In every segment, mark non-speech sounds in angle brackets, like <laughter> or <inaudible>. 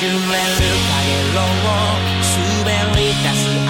シュるルカロを滑り出す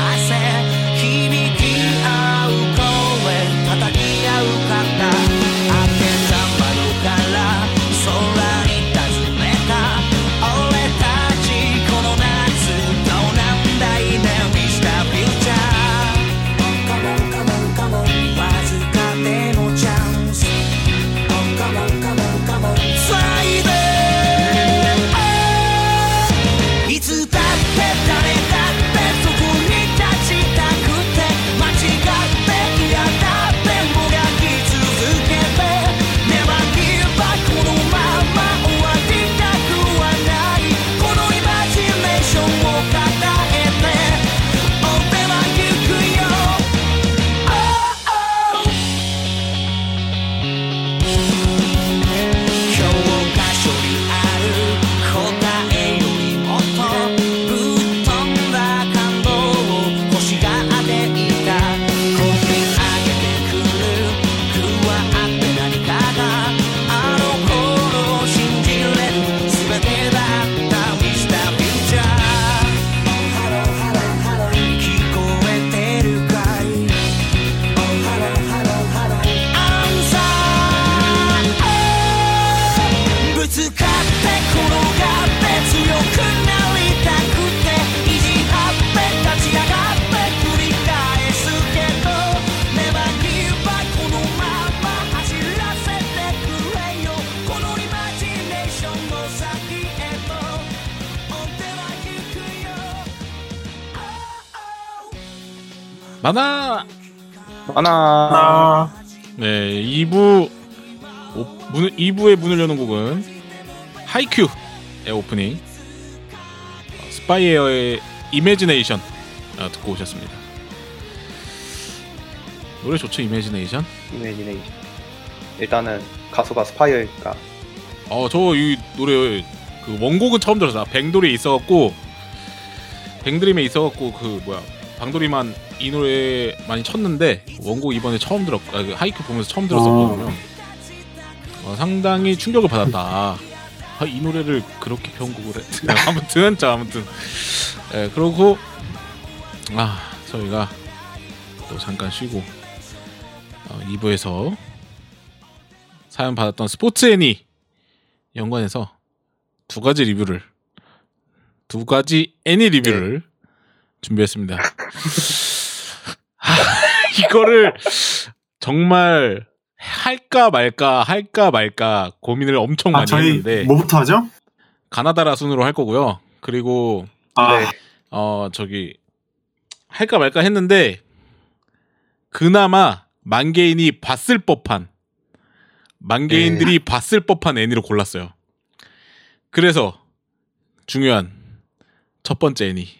만화 하나 네 2부 오, 문, 2부의 문을 여는 곡은 하이큐의 오프닝 어, 스파이에어의 imagination 어, 듣고 오셨습니다. 노래 좋죠 imagination? imagination 일단은 가수가 스파이에어니까 어저 이 노래 그 원곡은 처음 들었어. 뱅도리 있어갖고 뱅드림에 있어갖고 그 뭐야 방돌이만 이 노래 많이 쳤는데 원곡 이번에 처음 들었 아, 그 하이큐 보면서 처음 들었었거든요. 어, 상당히 충격을 받았다. 아, 이 노래를 그렇게 편곡을 해. <laughs> 아무튼 자 아무튼 예 그러고 아 저희가 또 잠깐 쉬고 어, 2부에서 사연 받았던 스포츠 애니 연관해서 두 가지 리뷰를 두 가지 애니 리뷰를 준비했습니다. 하, <laughs> 이거를 정말 할까 말까 할까 말까 고민을 엄청 아, 많이 저희 했는데 뭐부터 하죠? 가나다라 순으로 할 거고요. 그리고 아, 네. 어 저기 할까 말까 했는데 그나마 만개인이 봤을 법한 만개인들이 봤을 법한 애니를 골랐어요. 그래서 중요한 첫 번째 애니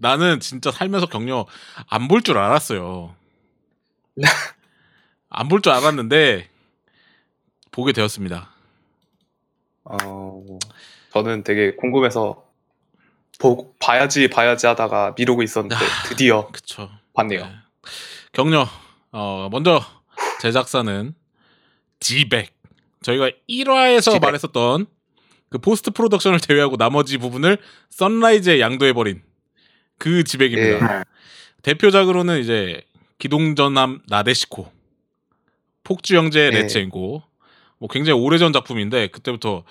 나는 진짜 살면서 격려 안 볼 줄 알았어요. 안 볼 줄 알았는데 보게 되었습니다. 어, 저는 되게 궁금해서 보, 봐야지 봐야지 하다가 미루고 있었는데 아. 드디어 그쵸. 봤네요. 네. 격려. 어, 먼저 제작사는 지백. 저희가 1화에서 지백. 말했었던 그 post production을 제외하고 나머지 부분을 선라이즈에 양도해버린 그 지벡입니다. 네. 대표작으로는 이제 기동전함 나데시코, 폭주형제 네. 렛츠앤고, 뭐 굉장히 오래전 작품인데 그때부터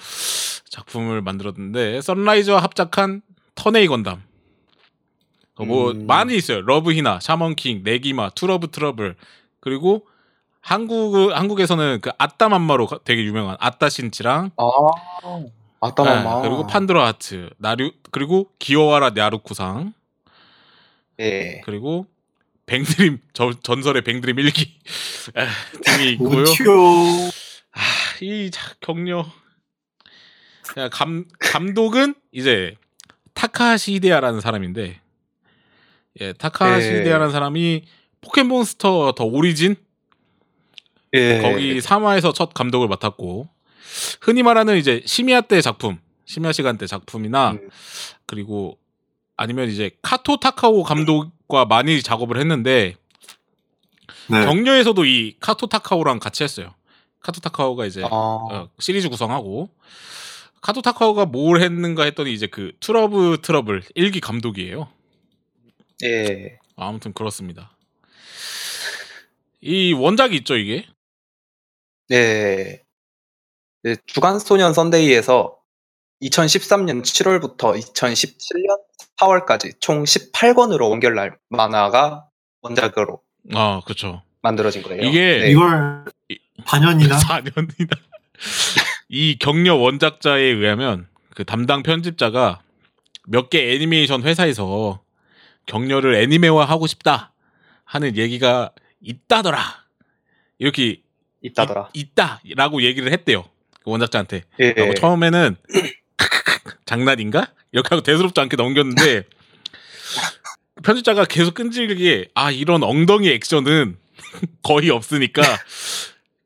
작품을 만들었는데 선라이즈와 합작한 턴에이 건담. 어, 뭐 음. 많이 있어요. 러브 히나, 샤먼 킹, 네기마, 투러브 트러블 그리고 한국 한국에서는 그 아따 맘마로 가- 되게 유명한 아따 신치랑 아, 아따 맘마. 네, 그리고 판도라 하트, 나류 그리고 기어와라 냐루코상 예. 그리고 뱅드림 저- 전설의 뱅드림 일기 아, 등이 있고요. 아, 이 자- 격려. 감 감독은 이제 타카시 히데아라는 사람인데 예, 타카시 예. 히데아라는 사람이 포켓몬스터 the Origin 예. 거기 3화에서 첫 감독을 맡았고 흔히 말하는 이제 심야 때 작품, 심야 시간 때 작품이나 음. 그리고 아니면 이제 카토 타카오 감독과 많이 작업을 했는데 네. 경녀에서도 이 카토 타카오랑 같이 했어요. 카토 타카오가 이제 아, 어, 시리즈 구성하고 카토 타카오가 뭘 했는가 했더니 이제 그 투 러브 트러블 일기 감독이에요. 예. 아무튼 그렇습니다. 이 원작이 있죠 이게. 네. 네, 주간 소년 선데이에서 2013년 7월부터 2017년 4월까지 총 18권으로 원결날 만화가 원작으로 아 그렇죠. 만들어진 거예요. 이게 네. 이걸 이- 반년이나 4년이나 <laughs> 이 격려 원작자에 의하면 그 담당 편집자가 몇 개 애니메이션 회사에서 격려를 애니메화 하고 싶다 하는 얘기가 있다더라 이렇게 있다더라. 있, 있다라고 얘기를 했대요 그 원작자한테 예. 하고 처음에는 장난인가 이렇게 하고 대수롭지 않게 넘겼는데 <laughs> 편집자가 계속 끈질기게 아 이런 엉덩이 액션은 <laughs> 거의 없으니까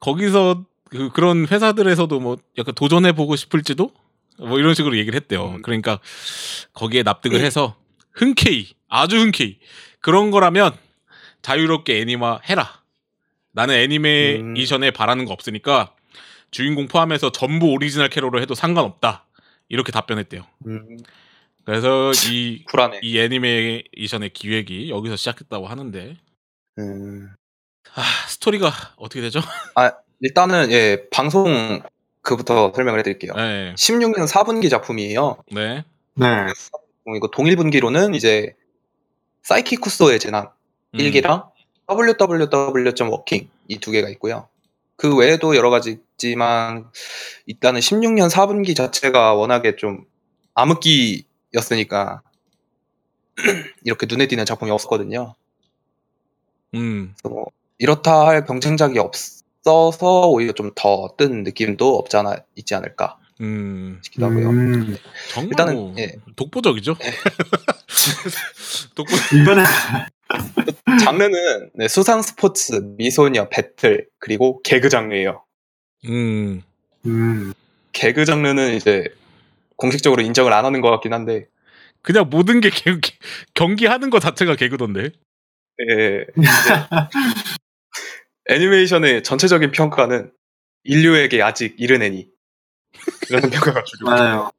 거기서 그, 그런 회사들에서도 뭐 약간 도전해 보고 싶을지도 뭐 이런 식으로 얘기를 했대요. 음. 그러니까 거기에 납득을 해서 흔쾌히 아주 흔쾌히 그런 거라면 자유롭게 애니화 해라. 나는 애니메이션에 바라는 거 없으니까 주인공 포함해서 전부 오리지널 캐로 해도 상관없다. 이렇게 답변했대요. 음, 그래서 이, 쿨하네. 이 애니메이션의 기획이 여기서 시작했다고 하는데 음. 아, 스토리가 어떻게 되죠? 일단은 예, 방송 그부터 설명을 해드릴게요. 네, 16년 4분기 작품이에요. 네, 네. 어, 이거 동일 분기로는 이제 사이키쿠소의 재난 음, 1기랑 www.working 이 두 개가 있고요. 그 외에도 여러 가지 있지만 일단은 16년 4분기 자체가 워낙에 좀 암흑기였으니까 <clears throat> 이렇게 눈에 띄는 작품이 없었거든요. 음, 뭐 이렇다 할 경쟁작이 없어서 오히려 좀 더 뜬 느낌도 없지 않아 있지 않을까 음, 싶기도 하고요. 음, 정말 일단은, 뭐 예. 독보적이죠. <laughs> 독보. 이번에 장르는 네, 수상 스포츠, 미소녀, 배틀 그리고 개그 장르예요. 음, 음, 개그 장르는 이제 공식적으로 인정을 안 하는 것 같긴 한데. 그냥 모든 게 개, 개- 경기하는 거 자체가 개그던데. 예, 이제 애니메이션의 전체적인 평가는 인류에게 아직 이른 애니. 이런 평가가 주로. 맞아요.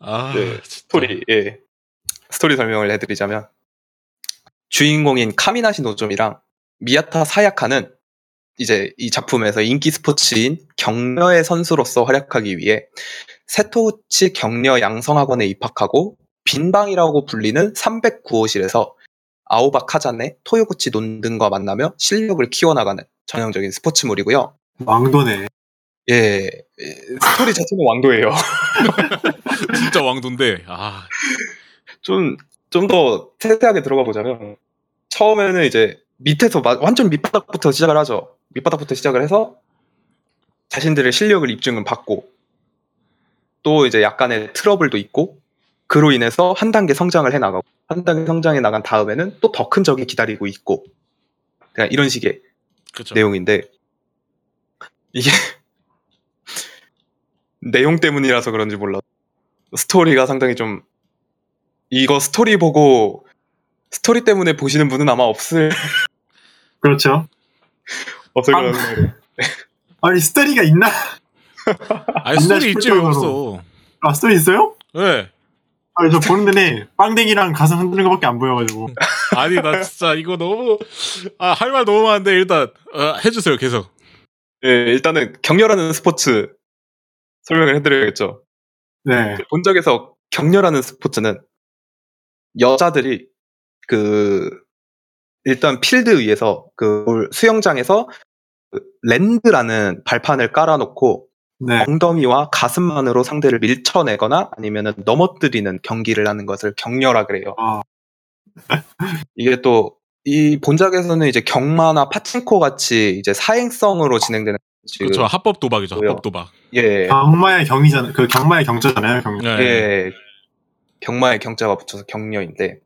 아, 네. 스토리 예. 스토리 설명을 해드리자면 주인공인 카미나시 노조미랑 미야타 사야카는 이제 이 작품에서 인기 스포츠인 경녀의 선수로서 활약하기 위해 세토우치 격려 양성학원에 입학하고 빈방이라고 불리는 309호실에서 아오바 카자네, 토요구치 논등과 만나며 실력을 키워나가는 전형적인 스포츠물이고요. 왕도네. 예, 예, 스토리 자체는 왕도예요. <laughs> 진짜 왕도인데. 아, 좀, 좀 더 세세하게 들어가 보자면, 처음에는 이제 밑에서 마- 완전 밑바닥부터 시작을 하죠. 밑바닥부터 시작을 해서 자신들의 실력을 입증은 받고, 또 이제 약간의 트러블도 있고, 그로 인해서 한 단계 성장을 해 나가고, 한 단계 성장해 나간 다음에는 또 더 큰 적이 기다리고 있고, 그냥 이런 식의 그렇죠. 내용인데, 이게, <laughs> 내용 때문이라서 그런지 몰라. 스토리가 상당히 좀, 이거 스토리 보고, 스토리 때문에 보시는 분은 아마 없을, 그렇죠. <laughs> 아. 거라는 생각이 아니 스토리가 있나? 아니 스토리 있지 왜. 없어? 아 스토리 있어요? 네. 아니 저 보는데 네 빵댕이랑 가슴 흔드는 것밖에 안 보여가지고. <laughs> 아니 나 진짜 이거 너무 아 할 말 너무 많은데 일단 어, 해주세요 계속. 예, 일단은 경녀라는 스포츠 설명을 해드려야겠죠. 네. 본작에서 경녀라는 스포츠는 여자들이 그 일단 필드 위에서 그 수영장에서 그 랜드라는 발판을 깔아놓고 네. 엉덩이와 가슴만으로 상대를 밀쳐내거나 아니면 넘어뜨리는 경기를 하는 것을 격려라 그래요. 아. <laughs> 이게 또 이 본작에서는 이제 경마나 파친코 같이 이제 사행성으로 진행되는 지금 그렇죠. 합법 도박이죠. 합법 도박. 예, 경마의 경이잖아요. 그 경마의 경자잖아요. 경. 네. 예, 경마에 경자가 붙여서 경녀인데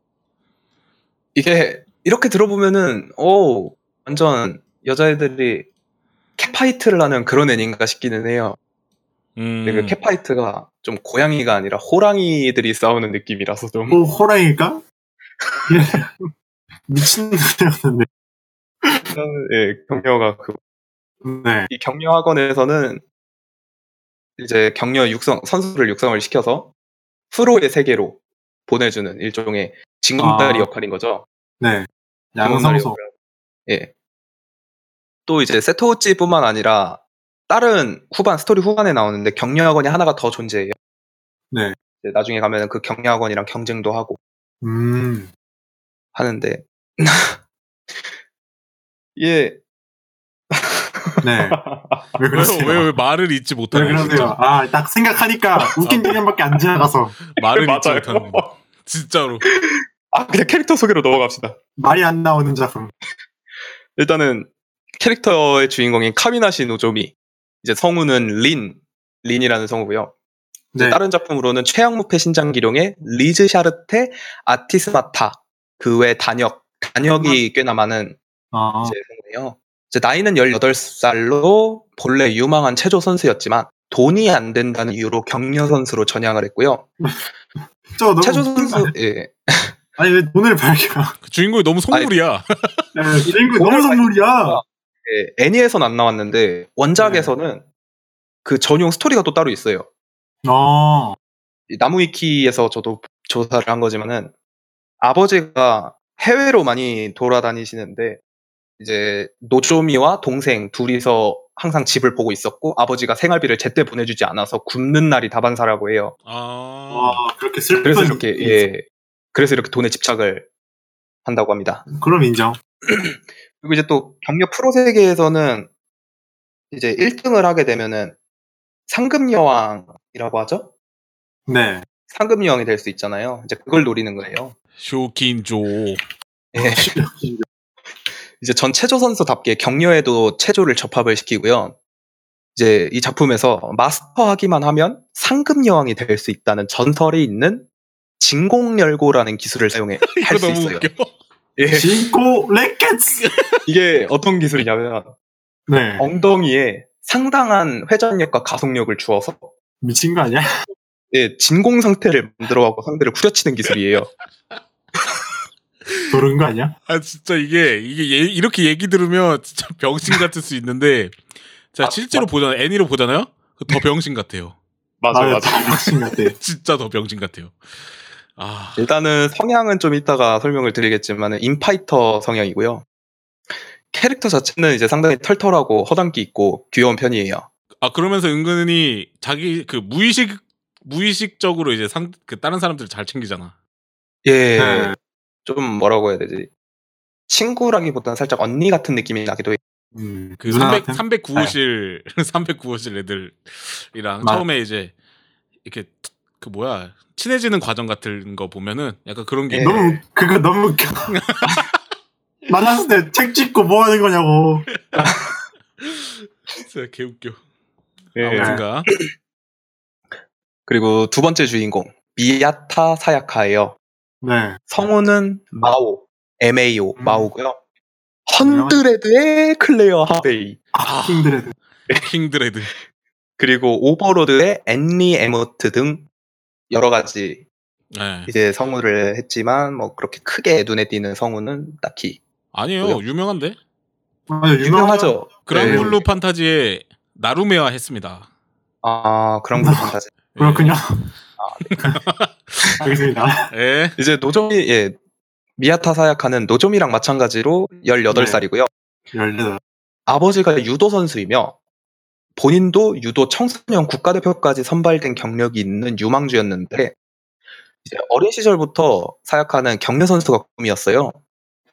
이게 이렇게 들어보면은 오 완전 여자애들이 캣파이트를 하는 그런 애인가 싶기는 해요. 음. 근데 그 캣파이트가 좀 고양이가 아니라 호랑이들이 싸우는 느낌이라서 좀오 호랑이일까? <laughs> 예. 미친놈이었는데. 예, 경녀가 그 네. 이 격려 학원에서는 이제 격려 육성 선수를 육성을 시켜서 프로의 세계로 보내주는 일종의 징검다리 아. 역할인 거죠. 네. 양성소. 예. 또 이제 세토우치뿐만 아니라 다른 후반 스토리 후반에 나오는데 격려 학원이 하나가 더 존재해요. 네. 이제 나중에 가면은 그 격려 학원이랑 경쟁도 하고 음. 하는데 <laughs> 예 <laughs> 네. 왜 왜, 그러세요? 왜, 왜 말을 잇지 왜 못하는 그러세요? 진짜 아, 딱 생각하니까 웃긴 장면밖에 안 지나가서 <laughs> 말을 잇지. 못하는 거. 진짜로. 아 그냥 캐릭터 소개로 넘어갑시다. 말이 안 나오는 작품. 일단은 캐릭터의 주인공인 카미나시 노조미 이제 성우는 린 린이라는 성우고요. 이제 네. 다른 작품으로는 최양무패 신장 기룡의 리즈샤르테 아티스마타 그 외 단역 단역이 꽤나 많은 아, 이제 성우예요. 이제 나이는 18살로 본래 유망한 체조 선수였지만 돈이 안 된다는 이유로 격려 선수로 전향을 했고요. <laughs> 저 너무 체조 선수? 예. 아니 왜 돈을 밝혀? 그 주인공이 너무 속물이야. 네, 거 돈을 너무 선물이야. 예, 애니에선 안 나왔는데 원작에서는 그 전용 스토리가 또 따로 있어요. 어, 이 나무위키에서 저도 조사를 한 거지만은 아버지가 해외로 많이 돌아다니시는데 이제 노조미와 동생 둘이서 항상 집을 보고 있었고 아버지가 생활비를 제때 보내주지 않아서 굶는 날이 다반사라고 해요. 아. 와 그렇게 슬픈. 그래서 이렇게 예 그래서 이렇게 돈에 집착을 한다고 합니다. 그럼 인정. <clears throat> <clears throat> 그리고 이제 또 격려 프로 세계에서는 이제 1등을 하게 되면은 상금 여왕이라고 하죠? 네. 상금 여왕이 될 수 있잖아요. 이제 그걸 노리는 거예요. 쇼킨조. 예. <laughs> 이제 전 체조 선수답게 격려에도 체조를 접합을 시키고요. 이제 이 작품에서 마스터하기만 하면 상금 여왕이 될 수 있다는 전설이 있는 진공열고라는 기술을 사용해 <laughs> 할 수 있어요. 예. 진코 레켓스. <laughs> 이게 어떤 기술이냐면 네. 엉덩이에 상당한 회전력과 가속력을 주어서 미친 거 아니야? 예, 진공 상태를 만들어갖고 상대를 후려치는 기술이에요. <laughs> 도른 거 아니야? 아 진짜 이게 이게 예- 이렇게 얘기 들으면 진짜 병신 같을 수 있는데 자 아, 실제로 보잖아요 애니로 보잖아요 그더 병신 같아요 맞아요, 미친 것 같아. 진짜 더 병신 같아요 아 일단은 성향은 좀 이따가 설명을 드리겠지만 인파이터 성향이고요. 캐릭터 자체는 이제 상당히 털털하고 허당기 있고 귀여운 편이에요. 아 그러면서 은근히 자기 그 무의식 무의식적으로 이제 상 그 다른 사람들을 잘 챙기잖아 예, 네. 좀 뭐라고 해야 되지? 친구라기보다는 살짝 언니 같은 느낌이 나기도 해요. 음, 그 누나 300, 같은? 309호실 309호실 <laughs> 애들이랑 맞- 처음에 이제 이렇게 그 뭐야 친해지는 과정 같은 거 보면은 약간 그런 게 예. 너무 그거 너무 웃겨. <laughs> 만났을 때 책 찍고 뭐 하는 거냐고. 진짜 개 웃겨 예. 아무튼가 그리고 두 번째 주인공 미야타 사야카예요. 네. 성우는 마오, MAO 음. 마오고요. 헌드레드의 클레어 하베이 아 킹드레드. 킹드레드 그리고 오버로드의 엔리 에모트 등 여러 가지 네. 이제 성우를 했지만 뭐 그렇게 크게 눈에 띄는 성우는 딱히 아니에요 뭐요? 유명한데 맞아, 유명하죠. 그랑블루 네. 판타지에 나루메와 했습니다 아 그런 거 판타지. 그렇군요. <laughs> 네. <laughs> 알겠습니다. 예. 이제 노조미 예 미야타 사야카는 노조미랑 마찬가지로 18살이고요. 18. 아버지가 유도 선수이며 본인도 유도 청소년 국가대표까지 선발된 경력이 있는 유망주였는데 이제 어린 시절부터 사야카는 격려 선수가 꿈이었어요.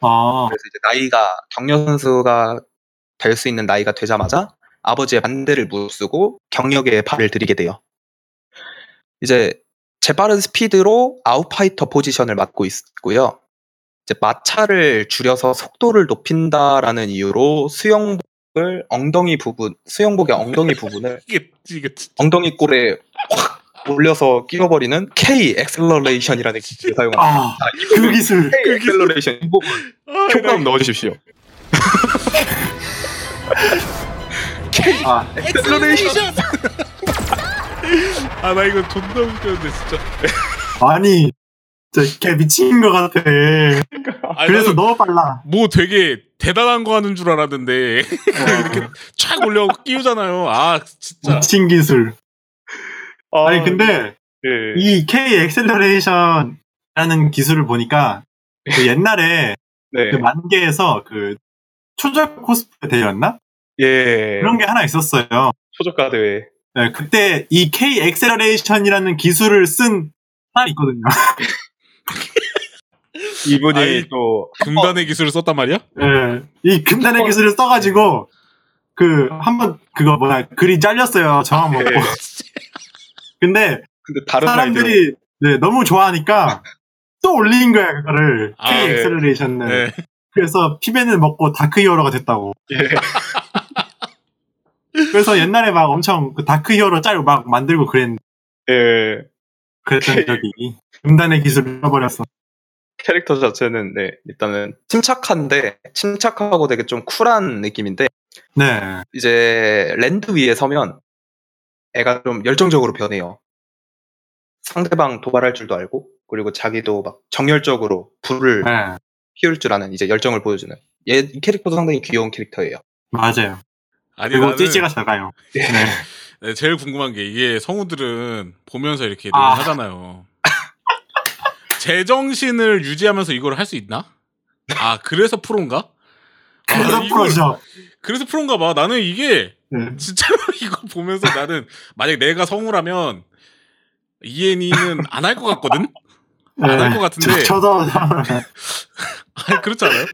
아, 그래서 이제 나이가 격려 선수가 될 수 있는 나이가 되자마자 아버지의 반대를 무릅쓰고 경력에 발을 들이게 돼요. 이제 재빠른 스피드로 아웃파이터 포지션을 맡고 있고요. 이제 마차를 줄여서 속도를 높인다라는 이유로 수영복 을 수영복을 엉덩이 부분, 수영복의 엉덩이 부분을 <laughs> 이게 이게 엉덩이 꼴에 확 올려서 끼워버리는 K 엑셀러레이션이라는 기술을 사용합니다. 아, 그 기술. K acceleration 이 부분 아, 효과음 넣어주십시오. <laughs> 아, acceleration. <laughs> 아 나 이거 존나 웃겼는데 진짜. 아니, 저거 개 미친 것 같아. 아니, 그래서 너무 빨라. 뭐 되게 대단한 거 하는 줄 알았는데 <laughs> 이렇게 촥 올려 끼우잖아요. 아 진짜. 미친 기술. 아니 근데 예. 이 K 엑셀러레이션이라는 기술을 보니까 그 옛날에 네. 그 만갤에서 그 초절 코스프레 대회였나? 예. 그런 게 하나 있었어요. 초저가 대회. 네, 그때 이 K 엑셀러레이션이라는 기술을 쓴 사람이 있거든요. <laughs> 이분이 아니, 또 금단의 기술을 썼단 말이야? 네, 이 금단의 기술을 써가지고 그 한 번 그거 뭐냐 글이 잘렸어요. 저항 먹고. 예. <laughs> 근데 근데 다른 사람들이 네, 너무 좋아하니까 또 올린 거야 그거를 아, K 예. acceleration을. 네. 그래서 피밴을 먹고 dark hero가 됐다고. 예. <laughs> 그래서 옛날에 막 엄청 그 dark hero 짤 막 만들고 그랬, 예. 그랬던 <laughs> 적이 금단의 기술을 잃어버렸어. 캐릭터 자체는 네 일단은 침착한데 침착하고 되게 좀 쿨한 느낌인데 네. 이제 랜드 위에 서면 애가 좀 열정적으로 변해요. 상대방 도발할 줄도 알고 그리고 자기도 막 정열적으로 불을 네. 피울 줄 아는 이제 열정을 보여주는 얘 이 캐릭터도 상당히 귀여운 캐릭터예요. 맞아요. 아니 그리고 찌찌가 잘 가요. 네. 네, 제일 궁금한 게 이게 성우들은 보면서 이렇게 아. 하잖아요. 제정신을 유지하면서 이걸 할 수 있나? 아 그래서 프로인가? 그래서 아, 프로죠. 그래서 프로인가 봐. 나는 이게 네. 진짜로 <laughs> 이거 보면서 나는 만약 내가 성우라면 이엔이는 안 할 것 같거든. 안 할 것 같은데. 저, 도 <laughs> 아니 그렇지 않아요?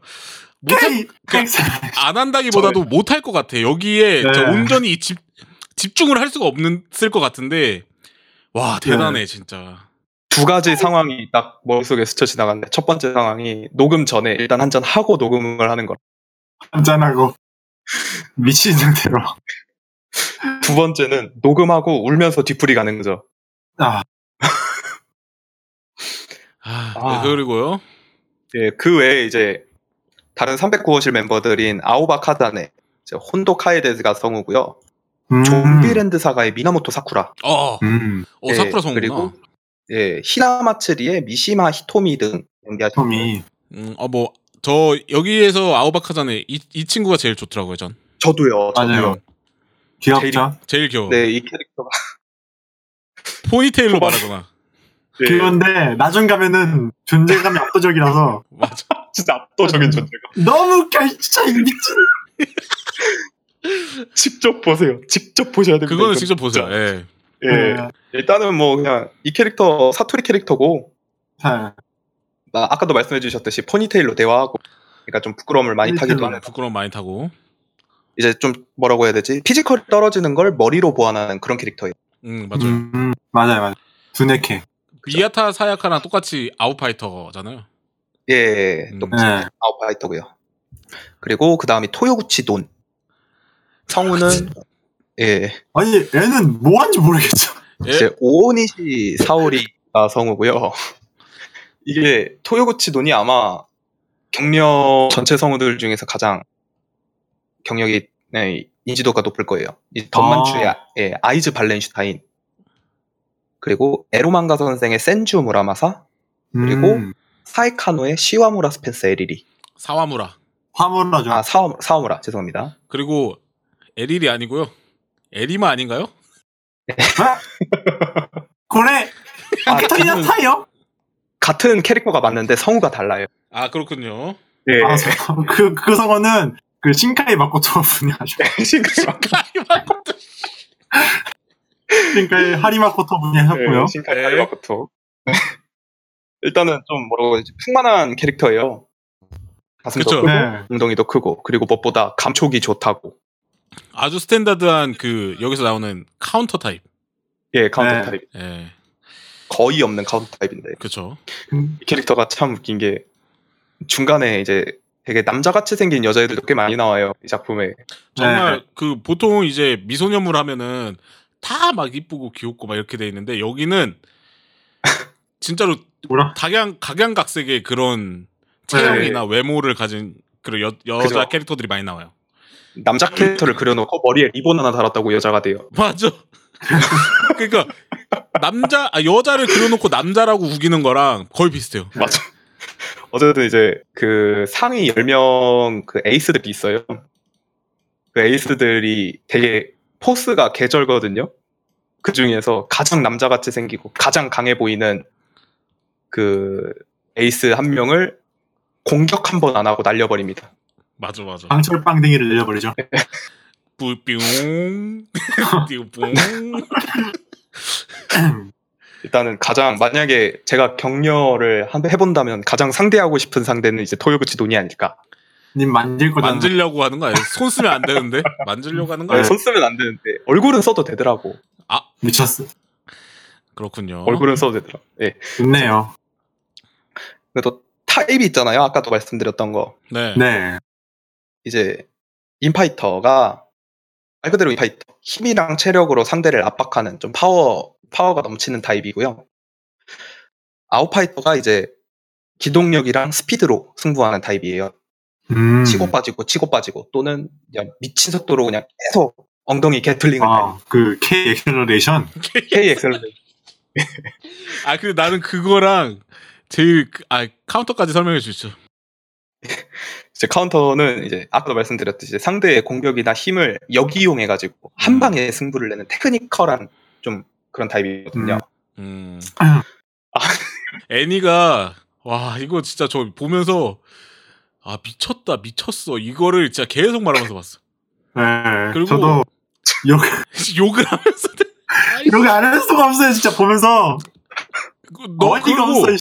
못할 그- 엑셀 안 한다기보다도 못할 것 같아. 여기에 네. 저 온전히 집 집중을 할 수가 없는 쓸 것 같은데 와 대단해 네. 진짜. 두 가지 상황이 딱 머릿속에 스쳐 지나갔는데 첫 번째 상황이 녹음 전에 일단 한 잔 하고 녹음을 하는 거. 한잔하고 미친 상태로. 두 번째는 녹음하고 울면서 뒤풀이 가는 거죠. 아, 아, 아. 그리고요. 예, 그 외에 이제 다른 309호실 멤버들인 아오바 카다네, 이제 혼도 카에데즈가 성우고요. 음. 좀비랜드 사가의 미나모토 사쿠라, 어, 음. 어 예, 사쿠라 성우구나. 그리고 예, 히나마츠리의 미시마 히토미 등 연기하셨고 톰이. 음, 어, 뭐, 저, 여기에서 아우바카잔에 이, 이 친구가 제일 좋더라고요, 전. 저도요. 저도요. 맞아요. 귀엽죠? 제일 귀여워. 네, 이 캐릭터가 <laughs> 포니테일로 말하잖아. 예, 귀여운데 나중 가면은 존재감이 압도적이라서 <laughs> 맞아. <laughs> 진짜 압도적인 존재가. 너무 웃겨 진짜 이 미친. 직접 보세요. 직접 보셔야 됩니다. 그거는 이건 직접 보세요. 예. 예, 네. 일단은 뭐 그냥 이 캐릭터 사투리 캐릭터고 자, 나 아까도 말씀해 주셨듯이 포니테일로 대화하고 그러니까 좀 부끄러움을 많이 타기도. 하는 부끄러움 많이 타고. 이제 좀 뭐라고 해야 되지 피지컬이 떨어지는 걸 머리로 보완하는 그런 캐릭터예요. 음, 맞아요. 음, 맞아요, 맞아요. 두네케. 미야타 사야카랑 똑같이 아웃파이터잖아요. 예, 음. 또 네. 아웃파이터고요. 그리고 그 다음이 토요구치 돈. 성우는 예 아니 얘는 뭐 하는지 모르겠죠. 예? 이제 오니시 사오리가 성우고요. 이게 토요구치 돈이 아마 경녀 전체 성우들 중에서 가장 경력이 네, 인지도가 높을 거예요. 이 던만추의 아. 예, 아이즈 발렌슈타인 그리고 에로망가 선생의 센주 무라마사 그리고 음, 사에카노의 시와무라 스펜서 에리리 사와무라. 사와무라죠. 아 사와, 사와무라 죄송합니다. 그리고 에리리 아니고요. 에리마 아닌가요? <laughs> 고래. 아, 타이야 그분- 타이요? 같은 캐릭터가 맞는데 성우가 달라요. 아, 그렇군요. 예. 아, 그, 그 성우는 그 신카이 마코토 분이 하죠. <laughs> 신카이 하리마코토 분이 하고요. 네, 신카이 네. 하리마코토. 일단은 좀 뭐라고 해야지 풍만한 캐릭터예요. 가슴도 그쵸. 크고 네. 엉덩이도 크고 그리고 무엇보다 감촉이 좋다고. 아주 standard한 그 여기서 나오는 카운터 타입. 예, 카운터 네. 타입. 예. 거의 없는 카운터 타입인데 그렇죠. 이 캐릭터가 참 웃긴 게 중간에 이제 되게 남자같이 생긴 여자애들도 꽤 많이 나와요 이 작품에. 정말 네. 그 보통 이제 미소녀물 하면은 다 막 이쁘고 귀엽고 막 이렇게 돼 있는데 여기는 <laughs> 진짜로 뭐라? 각양 각양각색의 그런 체형이나 외모를 가진 그런 여, 여자 그죠. 캐릭터들이 많이 나와요. 남자 캐릭터를 그려놓고 머리에 리본 하나 달았다고 여자가 돼요. 맞아. <laughs> 그러니까 남자 아, 여자를 그려놓고 남자라고 우기는 거랑 거의 비슷해요. 맞아. 어쨌든 이제 그 상위 10명 그 에이스들이 있어요. 그 에이스들이 되게 포스가 계절거든요. 그 중에서 가장 남자같이 생기고 가장 강해 보이는 그 에이스 한 명을 공격 한 번 안 하고 날려버립니다. 맞아 맞아. 방철 빵댕이를 내려버리죠. <laughs> 뿌뿅 띠용 <laughs> <laughs> 일단은 가장 만약에 제가 격려를 한- 해본다면 가장 상대하고 싶은 상대는 이제 토요구치 돈이 아닐까. 님 만질 거잖아. 만지려고 하는 거 아니야? 손 쓰면 안 되는데 만지려고 하는 거 네, 아니야? 손 쓰면 안 되는데 얼굴은 써도 되더라고. 미쳤어. 그렇군요. 얼굴은 써도 되더라. 예. 좋네요. 그래도 타입이 있잖아요. 아까도 말씀드렸던 거. 네. 네. 이제 인파이터가 말 그대로 인파이터 힘이랑 체력으로 상대를 압박하는 좀 파워 파워가 넘치는 타입이고요. 아웃파이터가 이제 기동력이랑 스피드로 승부하는 타입이에요. 음. 치고 빠지고 치고 빠지고 또는 그냥 미친 속도로 그냥 계속 엉덩이 Gatling을 아, 그 K acceleration. K accel 아 근데 나는 그거랑 제일 그- 아 카운터까지 설명해 주시죠. <laughs> 이제 카운터는 이제 아까도 말씀드렸듯이 상대의 공격이나 힘을 역이용해 가지고 한 음. 방에 승부를 내는 technical한 좀 그런 타입이거든요. 음. 아. <laughs> 애니가 와 이거 진짜 저 보면서 아 미쳤다 미쳤어 이거를 진짜 계속 말하면서 봤어. 네. 그리고- 저도 <laughs> 욕, 욕을 하면서 <laughs> 욕을 안 할 수가 없어요, 진짜 보면서. 그- 너 어이가 그리고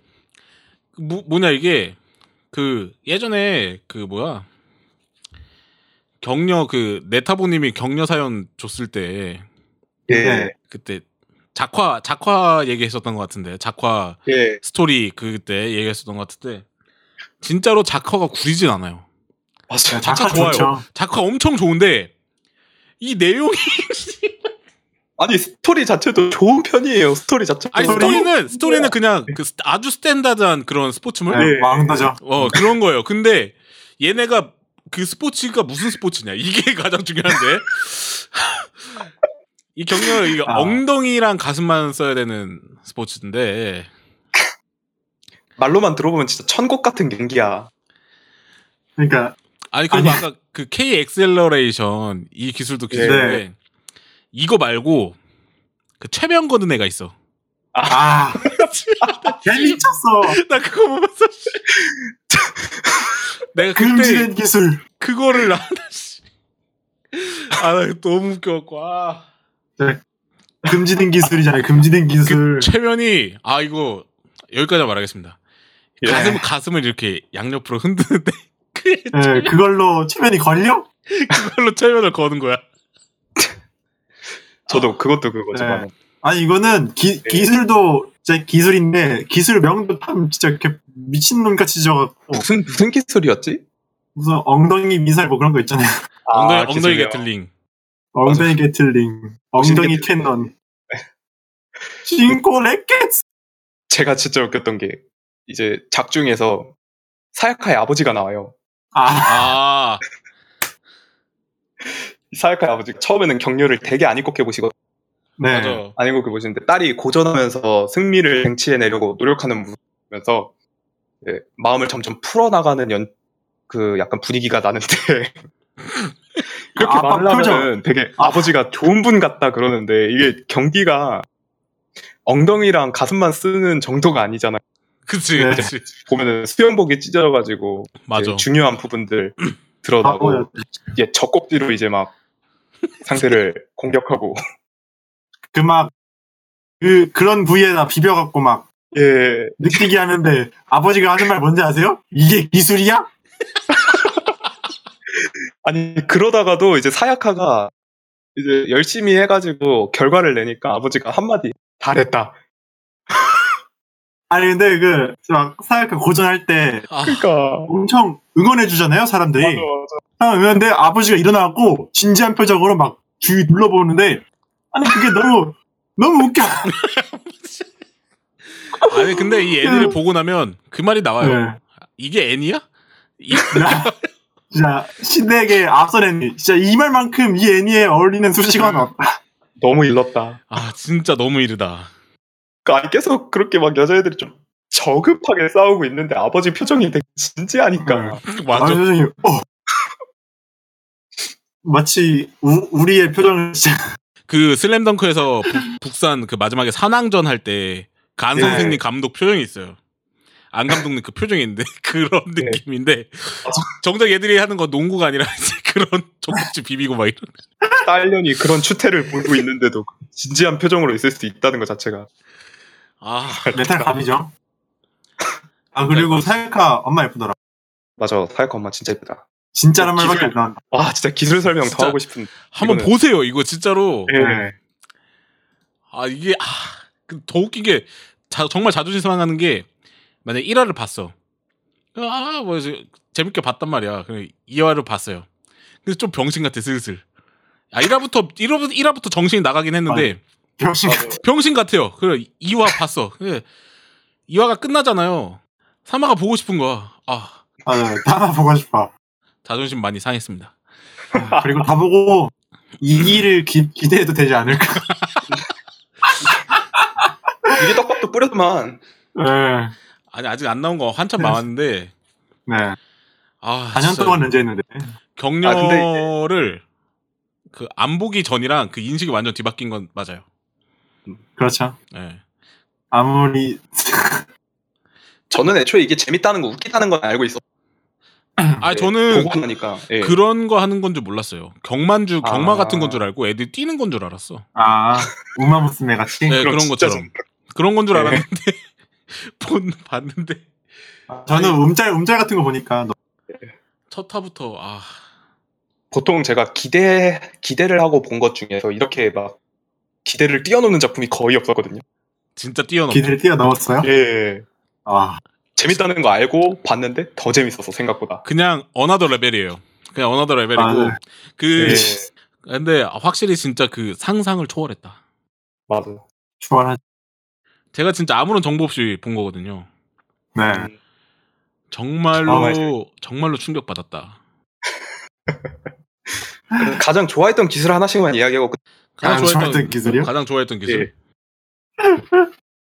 뭐, 뭐냐 이게 그 예전에 그 뭐야 격려 그 네타보님이 격려 사연 줬을 때 예, 네. 그때 작화 작화 얘기했었던 것 같은데 작화 예, 스토리 그때 얘기했었던 것 같은데 진짜로 작화가 구리진 않아요. 맞아요. 작화 작화 좋아요. 좋죠. 작화 엄청 좋은데 이 내용이 <laughs> 아니 스토리 자체도 좋은 편이에요. 스토리 자체. 아니 스토리? 스토리는 스토리는 그냥 그 스- 아주 standard한 그런 스포츠물 네, 네. 왕도죠. 어 그런 거예요. 근데 얘네가 그 스포츠가 무슨 스포츠냐 이게 <laughs> 가장 중요한데 <laughs> 이 경녀 이 아. 엉덩이랑 가슴만 써야 되는 스포츠인데 말로만 들어보면 진짜 천국 같은 경기야. 그러니까, 아니 그리고 아니. 아까 그 K acceleration 이 기술도 기술인데 네. 이거 말고 그 최면 거는 애가 있어. 아. 개 미쳤어. <laughs> 나 그거 보면서 내가 그때 금지된 기술. 그거를 하나씩 아나 너무 웃겨갖고 아. 금지된 기술이잖아요, 금지된 기술. 그 최면이 아 이거 여기까지 말하겠습니다. 예. 가슴 가슴을 이렇게 양옆으로 흔드는데 <laughs> 그 네, 그걸로 체면이 걸려? 그걸로 최면을 거는 거야. 저도 그것도 그거지만. 네. 아니, 이거는 기, 기술도 진짜 기술인데, 기술명도 참 진짜 이렇게 미친놈 같이 져갖고, 무슨 무슨 기술이었지? 무슨 엉덩이 미사일 뭐 그런 거 있잖아요. 엉덩이 아, 엉덩이 기술이요. Gatling. 엉덩이 Gatling, 엉덩이. cannon. 싱코 로켓! 제가 진짜 웃겼던 게 이제 작중에서 사야카의 아버지가 나와요. 아, 아 <laughs> 사야카의 아버지 처음에는 경녀를 되게 안 입고 해보시고 네. 맞아. 안 입고 보시는데 딸이 고전하면서 승리를 쟁취해내려고 노력하는 모습면서 마음을 점점 풀어나가는 연, 그 약간 분위기가 나는데 <laughs> 그렇게 표정. 하면은 되게 아. 아버지가 좋은 분 같다 그러는데 이게 경기가 엉덩이랑 가슴만 쓰는 정도가 아니잖아요. 그치 네. 그치 보면은 수영복이 찢어져가지고 맞아. 중요한 부분들 바보야. <clears throat> 드러나고 이제 젖꼭지로 이제 막 상대를 공격하고 그 막, 그, 그런 부위에다 비벼갖고 막, 예 느끼게 하는데, 아버지가 하는 말 뭔지 아세요? 이게 기술이야? <laughs> 아니 그러다가도 이제 사야카가 이제 열심히 해가지고 결과를 내니까 아버지가 한마디 잘했다 <laughs> 아니 근데 그 막 사약가 고전할 때 아, 그러니까 엄청 응원해 주잖아요 사람들이. 맞아 맞아. 아, 근데 아버지가 일어나고 진지한 표정으로 막 주위 둘러보는데 아니 그게 너무 너무 웃겨. <laughs> 아니 근데 이 애니를 보고 나면 그 말이 나와요. 네. 이게 애니야? 이- <laughs> 나 진짜 시대에게 앞선 애니. 진짜 이 말만큼 이 애니에 어울리는 수식어는 없다. 너무 일렀다. 아 진짜 너무 이르다. 그러니까 아니 계속 그렇게 막 여자애들이 좀 저급하게 싸우고 있는데 아버지 표정이 되게 진지하니까. 맞아. 아, 표정이 어. 마치 우, 우리의 표정을 <laughs> 진짜 그 슬램덩크에서 북, 산그 마지막에 산왕전 할 때간 네. 선생님 감독 표정이 있어요. 안 감독님 그 표정이 있는데 <laughs> 그런 네. 느낌인데 정작 얘들이 하는 건 농구가 아니라 <laughs> 그런 젖꼭지 비비고 막 이런. 딸년이 그런 추태를 보고 있는데도 진지한 표정으로 있을 수 있다는 것 자체가. 아 메탈 감이죠. 아 그리고 사야카 엄마 예쁘더라. 맞아 사야카 엄마 진짜 예쁘다. 진짜란 말밖에 기술. 안 나온다. 와 진짜 기술 설명 진짜. 더 하고 싶은. 한번 이거는- 보세요 이거 진짜로. 예. 아 이게 아더 웃긴 게 자- 정말 자존심 상하는 게 만약 1화를 봤어. 아뭐 재밌게 봤단 말이야. 그래 2화를 봤어요. 근데 좀 병신 같아 슬슬. 아 1화부터 1화부터 1화부터 정신이 나가긴 했는데 병신 맞아. 같아. 병신 같아요. 그래 2화 봤어. 그래 2화가 끝나잖아요. 3화가 보고 싶은 거야. 아 아, 네. 다 보고 싶어. 자존심 많이 상했습니다. 아, 그리고 다 보고 2기를 기, 기대해도 되지 않을까. <laughs> 이게 떡밥도 뿌렸만. 네. 아니 아직 안 나온 거 한참 네. 남았는데 네. 아 4년 진짜 동안 연재했는데. 격려를 그안 보기 전이랑 그 인식이 완전 뒤바뀐 건 맞아요. 그렇죠. 예. 아무리 저는 애초에 이게 재밌다는 거 웃기다는 건 알고 있어. 아 예, 저는 보고 나니까. 예. 그런 거 하는 건 줄 몰랐어요. 경만주 경마 아. 같은 건 줄 알고 애들 뛰는 건 줄 알았어. 아 우마무스메 같이. 네, 그런 것처럼 그런 건줄 네. 알았는데 <laughs> 본 봤는데 저는 음짤 음짤 같은 거 보니까 너- 첫 화부터 아 보통 제가 기대 기대를 하고 본 것 중에서 이렇게 막 기대를 뛰어넘는 작품이 거의 없었거든요. 진짜 뛰어넘. 기대를 뛰어넘었어요. 예. 아 재밌다는 거 알고 봤는데 더 재밌었어 생각보다. 그냥 another level이에요. 그냥 another level이고 아, 네. 그 예. 근데 확실히 진짜 그 상상을 초월했다. 맞아. 좋아하. 제가 진짜 아무런 정보 없이 본 거거든요. 네. 음, 정말로 아, 정말로 충격받았다. 가장 좋아했던 기술 하나씩만 이야기하고 끝- 가장 아, 좋아했던 기술이요? 가장 좋아했던 기술.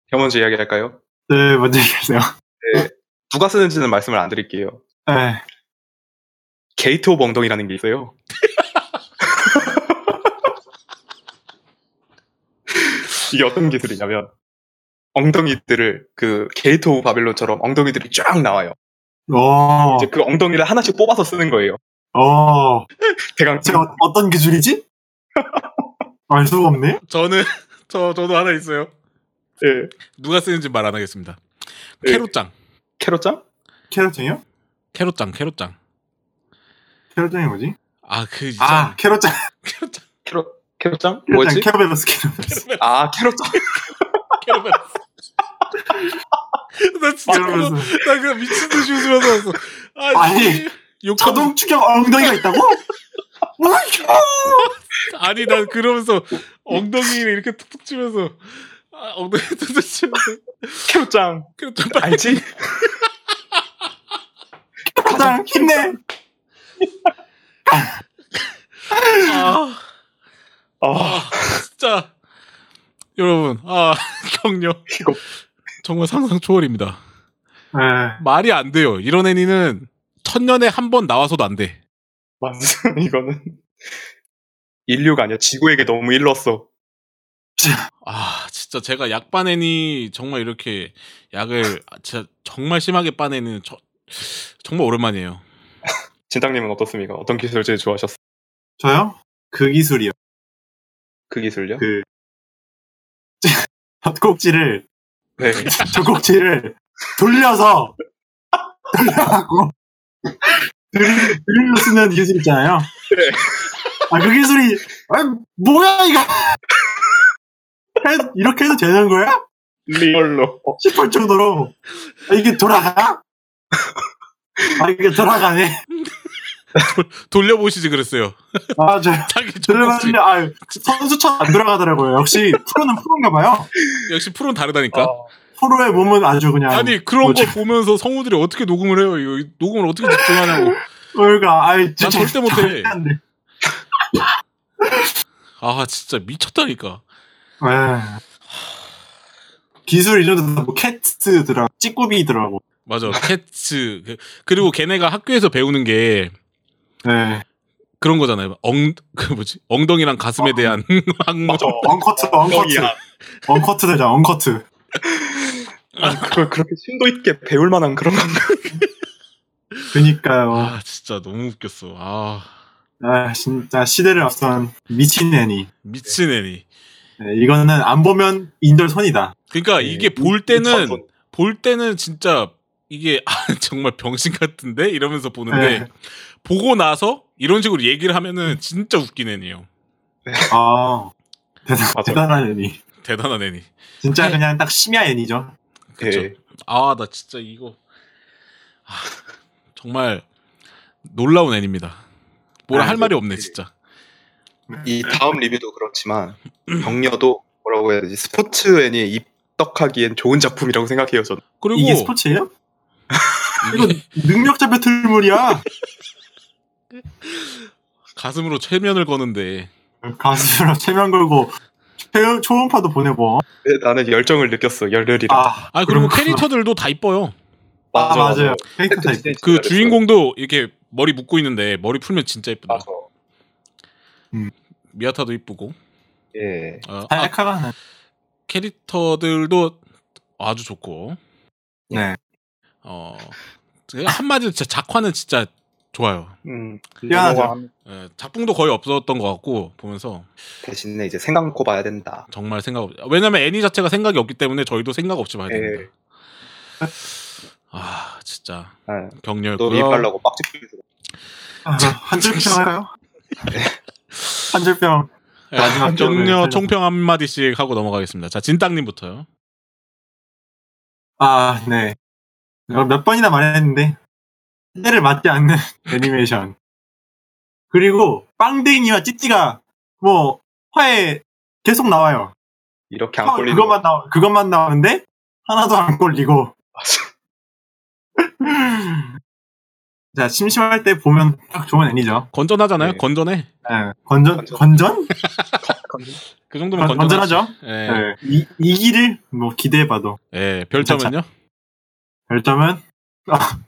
형 먼저 이야기할까요? 네 먼저 얘기하세요. 누가 쓰는지는 말씀을 안 드릴게요. 네. gate of 엉덩이라는 게 있어요. <laughs> 이게 어떤 기술이냐면 엉덩이들을 그 Gate of Babylon처럼 엉덩이들이 쫙 나와요. 오. 이제 그 엉덩이를 하나씩 뽑아서 쓰는 거예요. 오. <laughs> 대강 제가 어- 어떤 기술이지? 알 수가 없네. 저는 저 저도 하나 있어요. 예. 누가 쓰는지 말 안 하겠습니다. 네. 캐롯장, 캐럿장? 캐럿장이요? 캐롯장, 캐롯장. 캐럿장이 뭐지? 아 그 아 캐럿장. 캐롯장, 캐럿 캐럿장? 캐럿장 뭐였지? 캐럿벨러스 캐럿벨러스. 아 캐럿장. <laughs> 캐롯벨러스. 나 진짜 그거 캐럿벨러스. 나 그거 미친 듯이 웃으면서 왔어. 아니, 아니, 욕 자동 추격 엉덩이가 있다고? 아니 난 그러면서 엉덩이를 이렇게 툭툭 치면서 아, 엉덩이 캐럿장. 캐롯장 빨리 알지? 캐럿장 힘내. 아, 아, 아 진짜 여러분 아 <laughs> 격려 이거 정말 상상 초월입니다. 네. 말이 안 돼요. 이런 애니는 천년에 한 번 나와서도 안 돼. 맞아. 이거는 인류가 아니야. 지구에게 너무 일렀어. 아 진짜 제가 약 빠내니 정말 이렇게 약을 진짜 정말 심하게 빠내는 저, 정말 오랜만이에요. <laughs> 진땅님은 어떻습니까? 어떤 기술 제일 좋아하셨어? 저요? 그 기술이요. 그 기술요? 그 <laughs> 젖꼭지를 네. <laughs> 젖꼭지를 돌려서 돌려갖고 드릴, 드릴로 쓰는 기술 있잖아요. 아그 기술이 아 뭐야 이거 해- 이렇게 해도 되는 거야? 리얼로. 싶을 정도로 아, 이게 돌아가? 아 이게 돌아가네. 돌려보시지 그랬어요. 아 저. <laughs> 자기. 들어봤는데 아 선수처럼 안 돌아가더라고요. 역시 프로는 프로인가 봐요. 역시 프로는 다르다니까. 어, 프로의 몸은 아주 그냥 아니 그런 뭐죠? 거 보면서 성우들이 어떻게 녹음을 해요? 이거 녹음을 어떻게 집중하냐고. 그러니까 아이 진짜 절대 못해. 아 진짜 미쳤다니까. 에. 기술 이전도 뭐 캐트 들어 찌꾸비 들어가고. 맞아 캐츠 그- 그리고 걔네가 학교에서 배우는 게 네. 그런 거잖아요. 엉 그 뭐지 엉덩이랑 가슴에 대한 <laughs> 항목. 맞아. 언커트 언커트 엉덩이야. 언커트 되자 언커트. 아니, 그걸 그렇게 심도 있게 배울 만한 그런 건가? 그니까요. 아 진짜 너무 웃겼어. 아 아 진짜 시대를 앞선 미친 애니. 미친 애니. 네, 이거는 안 보면 인절 손이다. 그러니까 네, 이게 볼 때는. 볼 때는 진짜 이게 <laughs> 아, 정말 병신 같은데 이러면서 보는데 네. 보고 나서 이런 식으로 얘기를 하면은 진짜 웃긴 애니에요. 아 대단. 대단한 애니. 대단한 애니. 진짜 네. 그냥 딱 심야 애니죠. 그쵸? 예. 아나 진짜 이거 아, 정말 놀라운 애니입니다. 뭐라 아, 할 말이 없네 그- 진짜. 이 다음 리뷰도 그렇지만 격려도 뭐라고 해야 되지 스포츠 애니에 입덕하기엔 좋은 작품이라고 생각해요 저는. 그리고 이게 스포츠예요? 이게 능력자 배틀물이야. 가슴으로 최면을 거는데 가수로 체면 걸고 초- 초음파도 보내고. 네, 나는 열정을 느꼈어 열렬이라. 아, 아 그리고 그렇구나. 캐릭터들도 다 이뻐요. 아, 맞아요. 캐릭터 팩트 다 디자인 그 진짜 주인공도 이렇게 머리 묶고 있는데 머리 풀면 진짜 이쁘다. 맞아. 미아타도 이쁘고 예. 어, 아, 살카가 캐릭터들도 아주 좋고 네. 어 한마디로 진짜 작화는 진짜 좋아요. 음. 미안하죠. 영화와 예, 작품도 거의 없었던 것 같고 보면서 대신에 이제 생각 놓고 봐야 된다. 정말 생각 없. 왜냐면 애니 자체가 생각이 없기 때문에 저희도 생각 없이 봐야 됩니다. 예. 아 진짜 아, 또 격려였고요. 입하려고 빡치면서 아, 한줄평 할까요? 한줄평. 예, 마지막 기억을 총평 한 마디씩 하고 넘어가겠습니다. 자 진땅님부터요. 아, 네. 몇 번이나 말했는데, 때를 맞지 않는 <laughs> 애니메이션. 그리고, 빵댕이와 찌찌가, 뭐, 화에 계속 나와요. 이렇게 안 화- 걸리는 그것만 나와, 그것만 나오는데, 하나도 안 걸리고. <laughs> 자, 심심할 때 보면 딱 좋은 애니죠. 건전하잖아요. 네. 건전해. 네. 건전, 건전. <laughs> 그 정도면 건- 건전하죠. 건전하죠? 예. 네. 이, 이기를, 뭐, 기대해봐도. 예, 별점은요? 별점은, 아,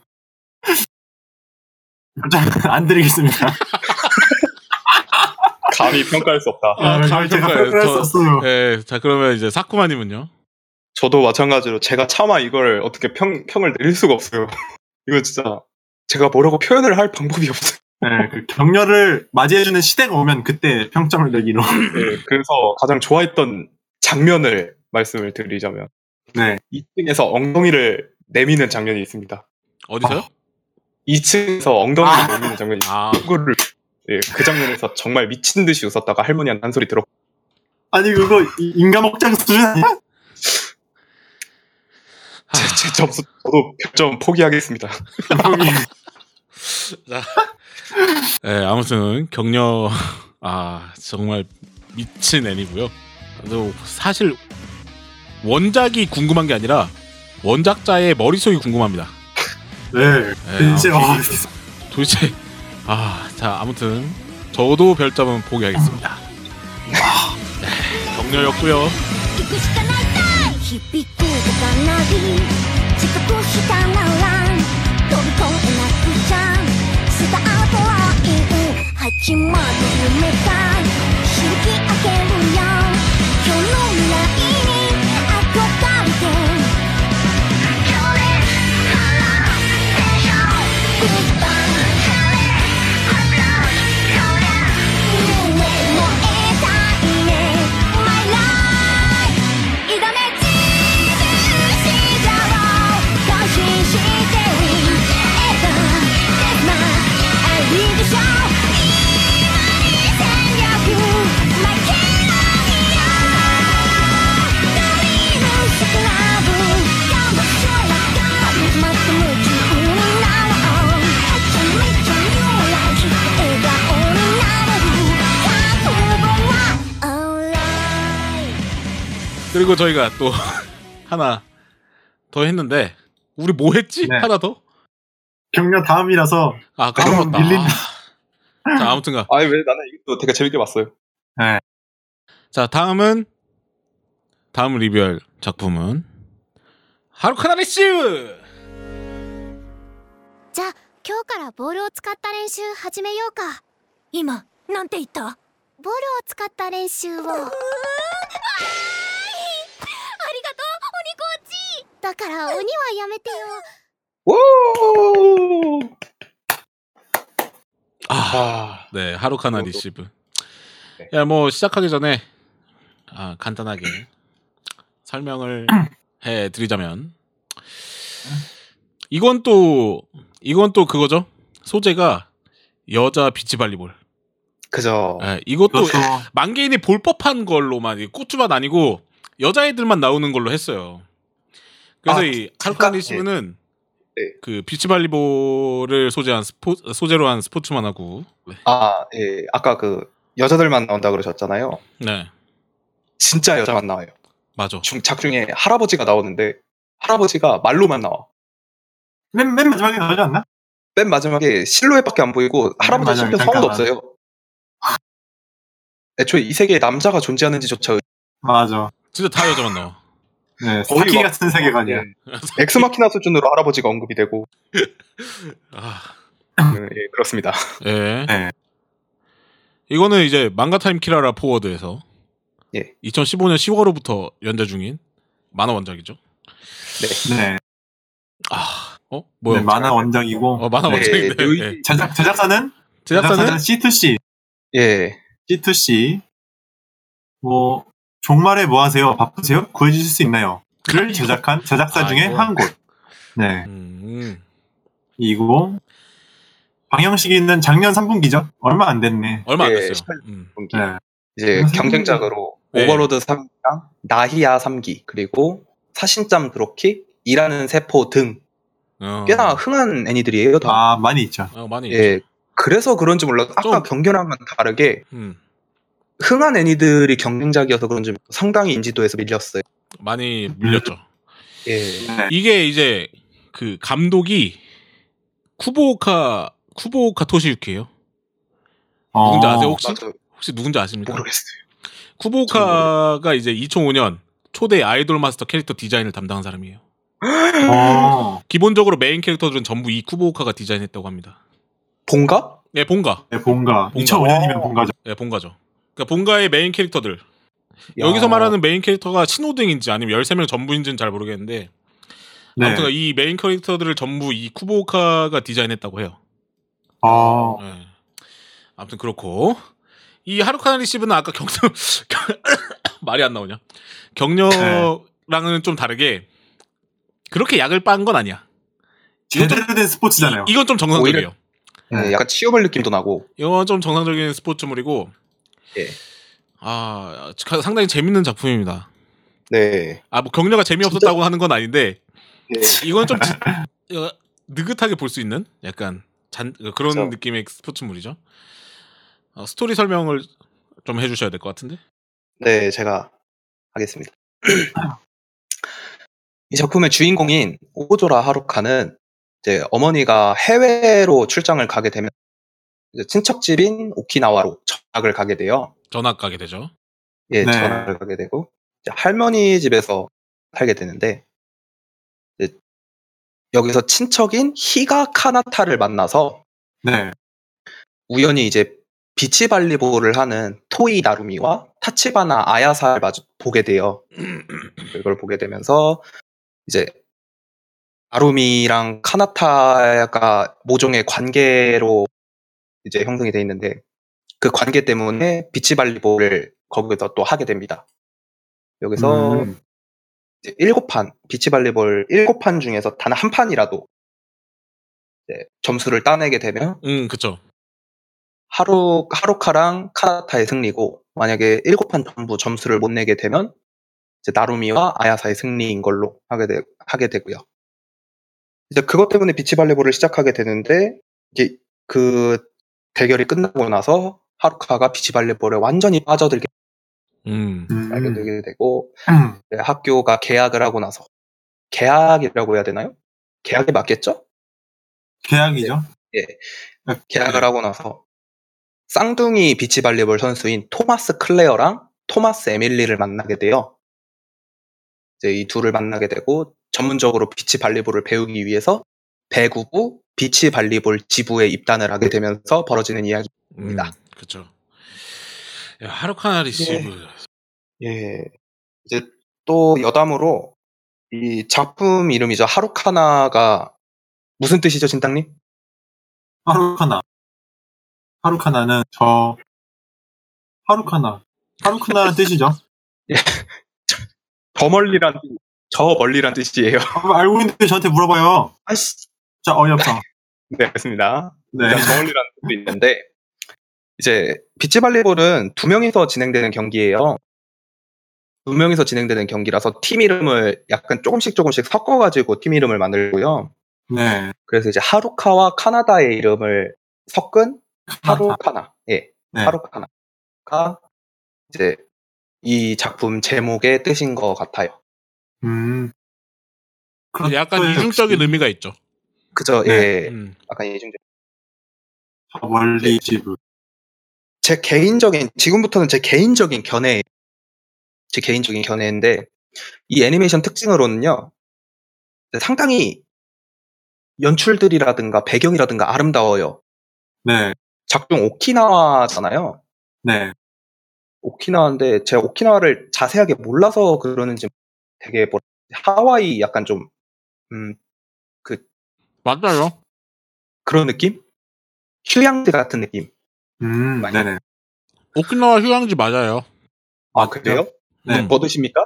<laughs> 별점 안 드리겠습니다. <laughs> 감히 평가할 수 없다. 아, 아, 감히. 평가할 저- 수 없어요. 예, 자 그러면 이제 사쿠마님은요? 저도 마찬가지로 제가 차마 이걸 어떻게 평, 평을 내릴 수가 없어요. 이거 진짜 제가 뭐라고 표현을 할 방법이 없어요. 네, 그 격려를 맞이해주는 시대가 오면 그때 평점을 내기로. 네, 그래서 가장 좋아했던 장면을 말씀을 드리자면 네. 2층에서 엉덩이를 내미는 장면이 있습니다. 어디서요? 2층에서 엉덩이를 아. 내미는 장면이 아, 그거를 예, 그 장면에서 정말 미친 듯이 웃었다가 할머니한테 한 소리 들었 아니, 그거 이- 인감옥장 수준 아니야? 제, 제 점수 저도 별점 포기하겠습니다. 예, 아무튼 격려 아 정말 미친 애니고요. 사실 원작이 궁금한 게 아니라 원작자의 머릿속이 궁금합니다. 네. 예, 진짜, 아, 와, 도대체 아, 자 아무튼 저도 별점은 포기하겠습니다. 네, 격려였고요. 響くかなり遅刻したなら飛び込えなくちゃスタートライン始まる夢かい。刺激開ける。 그리고 저희가 또 <laughs> 하나 더 했는데 우리 뭐 했지? 네. 하나 더? 격려 다음이라서 아 까먹었다. 밀린다. 아. 자 아무튼가 아니 왜 나는 이것도 되게 재밌게 봤어요. 자 다음은 다음 리뷰할 작품은 하루카나 리슈. じゃあ今日からボールを使った練習始めようか今なんて言ったボールを使った練習を だから鬼はやめてよ 오! <laughs> 아, 아, 네 하루카나 이것도- 리시브. 네. 야 뭐 시작하기 전에 아 간단하게 설명을 해드리자면 이건 또 이건 또 그거죠. 소재가 여자 비치발리볼. 그죠. 예, 이것도 그것도 만개인이 볼 법한 걸로만 이 꾸쭈만 아니고 여자애들만 나오는 걸로 했어요. 그래서 아, 이 잠깐, 하루카나 리시브는 네. 그 비치발리볼을 소재한 스포 소재로 한 스포츠만 하고 아, 예. 아까 그 여자들만 나온다 그러셨잖아요. 네 진짜 여자만 나와요. 맞아. 중, 작중에 할아버지가 나오는데 할아버지가 말로만 나와. 맨, 맨 마지막에 나오지 않나? 맨 마지막에 실루엣밖에 안 보이고 할아버지 맞아요. 심지어 성도 잠깐만. 없어요. 애초에 이 세계에 남자가 존재하는지조차 맞아. 진짜 다 여자만 나와. 네, 거의 사키 막- 같은 세계관이야. 예. <laughs> 엑스마키나 수준으로 할아버지가 언급이 되고 <laughs> 아, 음, 예, 그렇습니다. 예. 네. 이거는 이제 망가 타임 키라라 포워드에서 예. 2015년 10월호부터 연재 중인 만화 원작이죠. 네. 아, 어? 뭐야? 네, 만화 원작이고 어, 만화 네, 원작인데. 예. 제작 제작사는 제작사는 C2C. 예. C2C. 뭐 종말에 뭐 하세요? 바쁘세요? 구해주실 수 있나요? 를 제작한 제작사 중에 아이고. 한 곳. 네. 음, 이고 방영 시기는 작년 3분기죠. 얼마 안 됐네. 얼마 안 예, 됐어요. 18 음. 분기. 네. 이제 음. 경쟁작으로 네. 오버로드 3기랑 나히아 3기 그리고 사신짱 드롭킥 이라는 세포 등 어. 꽤나 흥한 애니들이에요. 다. 아 많이 있죠. 어, 많이. 예. 그래서 그런지 몰라도 아까 좀- 경견랑은 다르게 음, 흥한 애니들이 경쟁작이어서 그런지 상당히 인지도에서 밀렸어요. 많이 밀렸죠. 예. 네. 이게 이제 그 감독이 쿠보오카 쿠보오카 토시유키예요. 어, 누군지 아세요 혹시? 맞아. 혹시 누군지 아십니까? 모르겠어요. 쿠보오카가 이제 2005년 초대 아이돌 마스터 캐릭터 디자인을 담당한 사람이에요. 어, 기본적으로 메인 캐릭터들은 전부 이 쿠보오카가 디자인했다고 합니다. 본가? 예, 본가. 네, 본가. 본가. 2005년이면 본가죠. 예, 본가죠. 그러니까 본가의 메인 캐릭터들. 야. 여기서 말하는 메인 캐릭터가 신호등인지 아니면 13명 전부인지는 잘 모르겠는데 네. 아무튼 이 메인 캐릭터들을 전부 이 쿠보오카가 디자인했다고 해요. 어, 예. 아무튼 그렇고 이 하루카나 리시브는 아까 격려 <laughs> <coughs> 말이 안 나오냐? 격려랑은 좀 다르게 그렇게 약을 빤 건 아니야. 제대로 된 스포츠잖아요. 이, 이건 좀 정상적이에요. 예, 약간 치유물 느낌도 나고. 이건 좀 정상적인 스포츠물이고 예. 아 가- 상당히 재밌는 작품입니다. 네. 아 뭐 격려가 재미없었다고 하는 건 아닌데 예. 이건 좀 느긋하게 볼 수 있는 약간 잔 그런 그렇죠. 느낌의 스포츠물이죠. 어, 스토리 설명을 좀 해주셔야 될 것 같은데. 네, 제가 하겠습니다. <clears throat> 이 작품의 주인공인 오조라 하루카는 이제 어머니가 해외로 출장을 가게 되면 친척집인 오키나와로 전학을 가게 돼요. 전학 가게 되죠. 예, 네. 전학을 가게 되고 이제 할머니 집에서 살게 되는데 이제 여기서 친척인 히가 카나타를 만나서 네. 우연히 이제 비치 발리볼을 하는 토이 나루미와 타치바나 아야사를 마주 보게 돼요. 이걸 보게 되면서 이제 나루미랑 카나타가 모종의 관계로 이제 형성이 돼 있는데 그 관계 때문에 비치 발리볼을 거기서 또 하게 됩니다. 여기서 음, 이제 일곱 판 비치 발리볼 일곱 판 중에서 단 한 판이라도 이제 점수를 따내게 되면 음, 그쵸. 하루 하루카랑 카나타의 승리고 만약에 일곱 판 전부 점수를 못 내게 되면 이제 나루미와 아야사의 승리인 걸로 하게 되, 하게 되고요. 이제 그것 때문에 비치발리볼을 시작하게 되는데 이게 그 대결이 끝나고 나서 하루카가 비치발리볼에 완전히 빠져들게 음. 음. 알게 되게 되고 음. 네, 학교가 개학을 하고 나서 개학이라고 해야 되나요? 개학이 맞겠죠? 개학이죠. 예. 개학을 하고 나서 쌍둥이 비치발리볼 선수인 토마스 클레어랑 토마스 에밀리를 만나게 돼요. 이제 이 둘을 만나게 되고 전문적으로 비치발리볼을 배우기 위해서 배구부 비치 발리볼 지부에 입단을 하게 되면서 벌어지는 이야기. 음, 입니다. 그쵸. 야, 하루카나 리시브. 예. 이제 또 여담으로 이 작품 이름이죠. 하루카나가 무슨 뜻이죠, 진땅님? 하루카나. 하루카나는 저 하루카나. 하루카나는 <laughs> 뜻이죠. 저 멀리란 뜻- 저 멀리란 뜻이에요. 아, 알고 있는데 저한테 물어봐요. 아씨. 자 어이없어. <laughs> 네, 알겠습니다. 네. 멀리란 뜻도 있는데 이제 비치 발리볼은 두 명이서 진행되는 경기예요. 두 명이서 진행되는 경기라서 팀 이름을 약간 조금씩 조금씩 섞어가지고 팀 이름을 만들고요. 네. 그래서 이제 하루카와 카나다의 이름을 섞은 하루카나. 예. 네. 하루카나가 이제 이 작품 제목의 뜻인 것 같아요. 음. 약간 이중적인 의미가 있죠. 그죠? 네. 예. 음. 약간 이중적. 저 멀리 지부. 제 개인적인 지금부터는 제 개인적인 견해 제 개인적인 견해인데 이 애니메이션 특징으로는요 상당히 연출들이라든가 배경이라든가 아름다워요. 네. 작중 오키나와잖아요. 네. 오키나와인데 제가 오키나와를 자세하게 몰라서 그러는지 되게 뭐 하와이 약간 좀 음, 맞아요. 그런 느낌? 휴양지 같은 느낌. 음. 많이. 네네. 오키나와 휴양지 맞아요. 아 그래요? 네. <laughs> 음. 뭐 드십니까?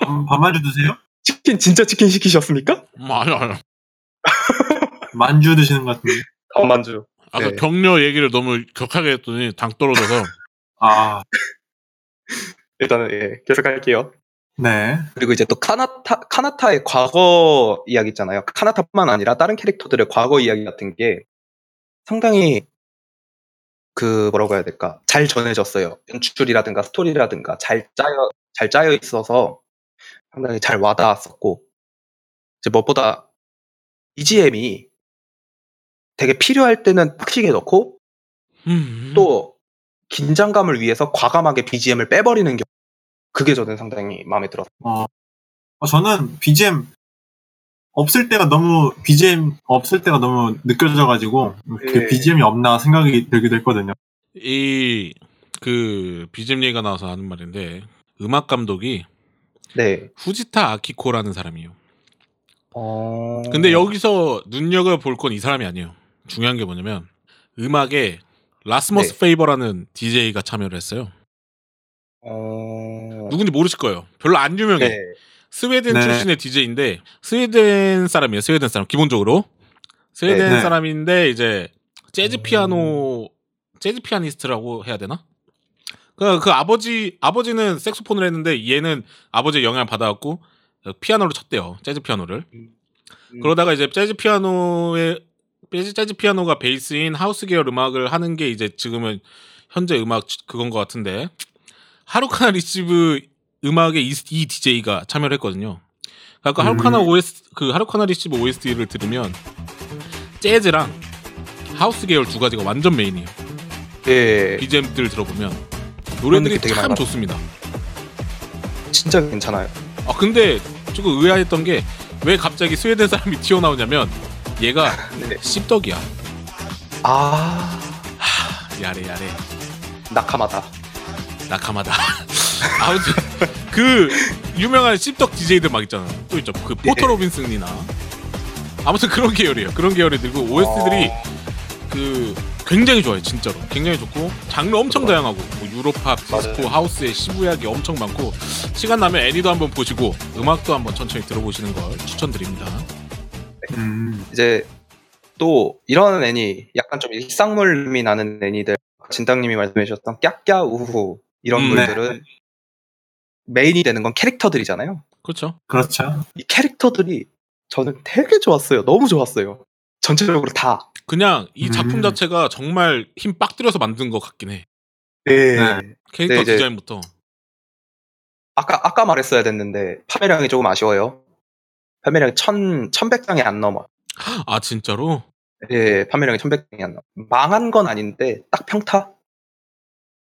밥- 밥만주 드세요? 치킨 진짜 치킨 시키셨습니까? 맞아요. 만주 드시는 것 같은데. 가만주. 아까 네. 격려 얘기를 너무 격하게 했더니 당 떨어져서 아. <laughs> 일단은 예, 계속 할게요. 네. 그리고 이제 또 카나타 카나타의 과거 이야기 있잖아요. 카나타뿐만 아니라 다른 캐릭터들의 과거 이야기 같은 게 상당히 그 뭐라고 해야 될까 잘 전해졌어요. 연출이라든가 스토리라든가 잘 짜여 잘 짜여 있어서 상당히 잘 와닿았었고 이제 무엇보다 BGM이 되게 필요할 때는 빡시게 넣고 음. 또 긴장감을 위해서 과감하게 BGM을 빼버리는 경우 그게 저는 상당히 마음에 들었어요. 어, 어, 저는 BGM 없을 때가 너무 BGM 없을 때가 너무 느껴져가지고 그 예. BGM이 없나 생각이 들기도 했거든요. 이 그 BGM 얘기가 나와서 하는 말인데 음악 감독이 네. 후지타 아키코라는 사람이에요. 어... 근데 여기서 눈여겨 볼 건 이 사람이 아니에요. 중요한 게 뭐냐면 음악에 라스머스 네. 페이버라는 DJ가 참여를 했어요. 어... 누군지 모르실 거예요. 별로 안 유명해. 네. 스웨덴 네. 출신의 DJ인데 스웨덴 사람이에요. 스웨덴 사람 기본적으로 스웨덴 네. 사람인데 이제 재즈 피아노 재즈 피아니스트라고 해야 되나? 그, 그 아버지 아버지는 색소폰을 했는데 얘는 아버지의 영향을 받아갖고 피아노를 쳤대요. 재즈 피아노를. 음. 그러다가 이제 재즈 피아노의 재즈, 재즈 피아노가 베이스인 하우스 계열 음악을 하는 게 이제 지금은 현재 음악 그건 것 같은데 하루카나 리시브 음악에 이, 이 DJ가 참여를 했거든요. 그러니까 음. 하루카나 OS 그 하루카나 리시브 OST를 들으면 재즈랑 하우스 계열 두 가지가 완전 메인이에요. 예. BGM들 들어보면 노래들이 되게 참 좋습니다. 진짜 괜찮아요. 아 근데 조금 의아했던 게 왜 갑자기 스웨덴 사람이 튀어나오냐면 얘가 <laughs> 네. 씹덕이야. 아, やれやれ 仲間だ. 仲間だ. <laughs> 아무튼 그 유명한 씹덕 DJ들 막 있잖아. 또 있죠. 그 포터 예. 로빈슨이나 아무튼 그런 계열이에요. 그런 계열이 들고 OST들이 어. 그 굉장히 좋아요. 진짜로 굉장히 좋고 장르 엄청. 다양하고 뭐 유로팝, 디스코. 하우스의 시부야기 엄청 많고 시간 나면 애니도 한번 보시고 음악도 한번 천천히 들어보시는 걸 추천드립니다. 음, 이제 또 이런 애니, 약간 좀 일상물미 나는 애니들, 진땅님이 말씀해 주셨던 깍깍 우후 이런 음, 물들은 메인이 되는 건 캐릭터들이잖아요. 그렇죠. 그렇죠. 이 캐릭터들이 저는 되게 좋았어요. 너무 좋았어요. 전체적으로 다. 그냥 이 작품 음. 자체가 정말 힘 빡 들여서 만든 것 같긴 해. 네. 네. 캐릭터 네, 디자인부터. 아까 아까 말했어야 됐는데 판매량이 조금 아쉬워요. 판매량이 천 천백 장이 안 넘어. 아 진짜로? 예, 판매량이 천백 장이 안 넘어. 망한 건 아닌데 딱 평타.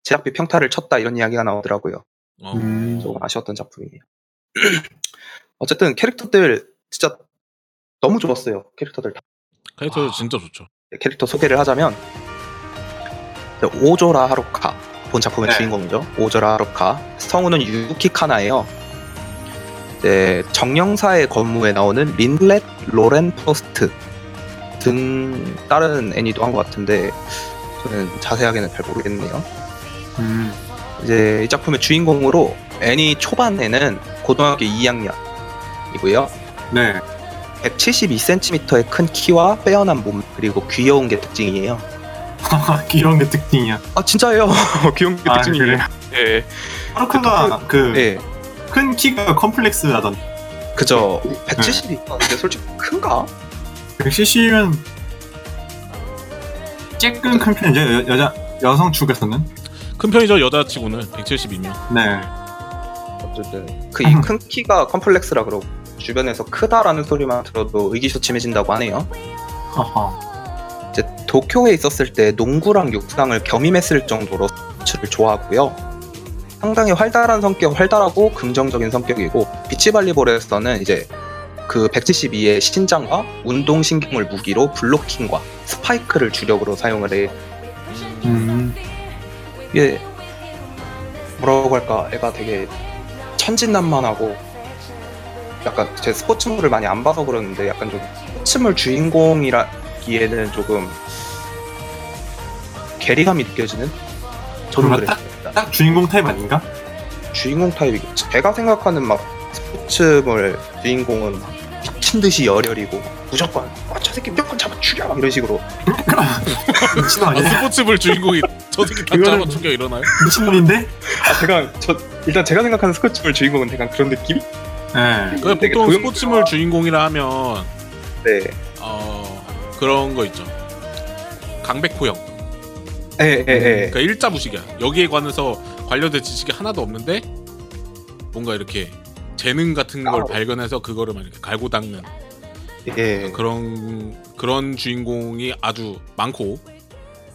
제작비 평타를 쳤다 이런 이야기가 나오더라고요. 어. 음. 조금 아쉬웠던 작품이에요. <clears throat> 어쨌든 캐릭터들 진짜 너무 좋았어요. 캐릭터들 다. 캐릭터 아. 진짜 좋죠. 캐릭터 소개를 하자면 오조라 하루카 본 작품의 네. 주인공이죠. 오조라 하루카 성우는 유키 카나예요. 이제 정령사의 검무에 나오는 린슬렛 로렌프로스트 등 다른 애니도 한 것 같은데 저는 자세하게는 잘 모르겠네요. 음. 이제 이 작품의 주인공으로 애니 초반에는 고등학교 2학년이고요. 네. 172cm의 큰 키와 빼어난 몸 그리고 귀여운 게 특징이에요. <laughs> 귀여운 게 특징이야. 아 진짜예요. <laughs> 귀여운 게 아, 특징이에요. 그래. 예. 하루카가 그큰 예. 키가 컴플렉스라던. 그죠. 170이 근데 솔직히 큰가? 170이면 쬐끔 큰 편이죠. 여, 여자 여성 축에서는. 큰 편이죠 여자치고는 172면. 네. 어쨌든 그 이 큰 키가 컴플렉스라 그러고 주변에서 크다라는 소리만 들어도 의기소침해진다고 하네요. 허허. 이제 도쿄에 있었을 때 농구랑 육상을 겸임했을 정도로 스포츠를 좋아하고요. 상당히 활달한 성격, 활달하고 긍정적인 성격이고 비치발리볼에서는 이제 그 172의 신장과 운동신경을 무기로 블로킹과 스파이크를 주력으로 사용을 해. 음. 이게 뭐라고 할까? 애가 되게 천진난만하고 약간 제 스포츠물을 많이 안 봐서 그러는데 약간 좀 스포츠물 주인공이라기에는 조금 괴리감이 느껴지는 저는 그러면 그랬습니다. 딱 주인공 타입 아닌가? 주인공 타입이 제가 생각하는 막 스포츠물 주인공은 막 미친 듯이 열혈이고 무조건 아, 저 새끼 무조건 잡아 죽여 막 이런 식으로 <laughs> 미친놈 아, 아니야? 스포츠물 주인공이 저 새끼 다 그거는- 죽여 이러나요? 미친놈인데? 아 제가 저 일단 제가 생각하는 스포츠물 주인공은 약간 그런 느낌? 네. 그 되게 보통 도용- 스포츠물 주인공이라 하면 네. 어 그런 거 있죠. 강백호 형. 예, 예, 예. 그러니까 일자 무식이야. 여기에 관해서 관련된 지식이 하나도 없는데 뭔가 이렇게 재능 같은 걸 아. 발견해서 그거를 막 이렇게 갈고 닦는 예. 그런 그런 주인공이 아주 많고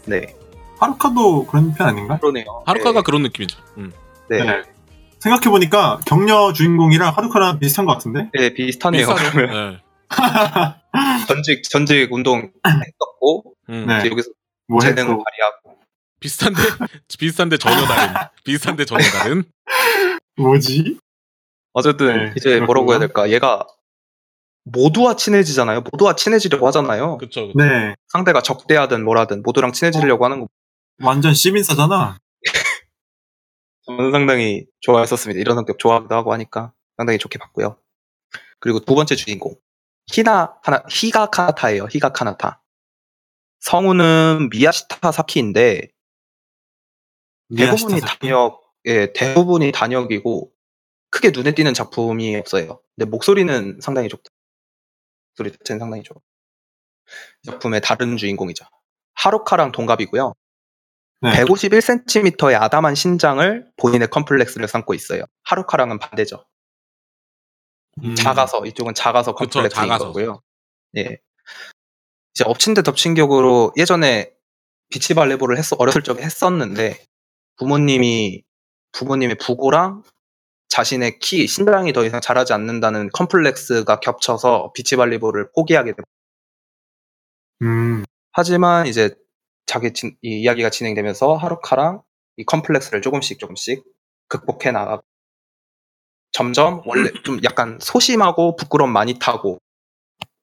네. 하루카도 그런 편 아닌가? 그러네요. 하루카가 그런 느낌이죠. 음. 네. 네. 생각해 보니까 격려 주인공이랑 하루카랑 비슷한 것 같은데? 네, 비슷하네요. 비슷하죠. 그러면 네. <laughs> 전직 전직 운동 했었고 음. 네. 이제 여기서 뭐 재능을 했고. 발휘하고 비슷한데 <laughs> 비슷한데 전혀 다른 <laughs> 비슷한데 전혀 다른 뭐지? 어쨌든 네, 이제 뭐라고 해야 그렇구나. 될까? 얘가 모두와 친해지잖아요. 모두와 친해지려고 하잖아요. 그쵸. 그쵸. 네. 상대가 적대하든 뭐라든 모두랑 친해지려고 하는 거 완전 시민사잖아. 저는 상당히 좋아했었습니다. 이런 성격 좋아하기도 하고 하니까 상당히 좋게 봤고요. 그리고 두 번째 주인공 히나 하나 히가 카나타예요. 히가 카나타. 성우는 미야시타 사키인데 대부분이 단역, 예, 대부분이 단역이고 크게 눈에 띄는 작품이 없어요. 근데 목소리는 상당히 좋다. 목소리 자체는 상당히 좋아. 이 작품의 다른 주인공이죠. 하루카랑 동갑이고요. 네. 151cm의 아담한 신장을 본인의 컴플렉스를 삼고 있어요. 하루카랑은 반대죠. 음. 작아서 이쪽은 작아서 그쵸, 컴플렉스인 작아서. 거고요. 예. 이제 엎친 데 덮친 격으로 예전에 비치 발리볼을 했어 어렸을 적에 했었는데 부모님이 부모님의 부고랑 자신의 키 신장이 더 이상 자라지 않는다는 컴플렉스가 겹쳐서 비치 발리볼을 포기하게 됩니다. 음. 하지만 이제 자기 진- 이 이야기가 진행되면서 하루카랑 이 컴플렉스를 조금씩 조금씩 극복해 나가고 점점 원래 <clears throat> 좀 약간 소심하고 부끄러움 많이 타고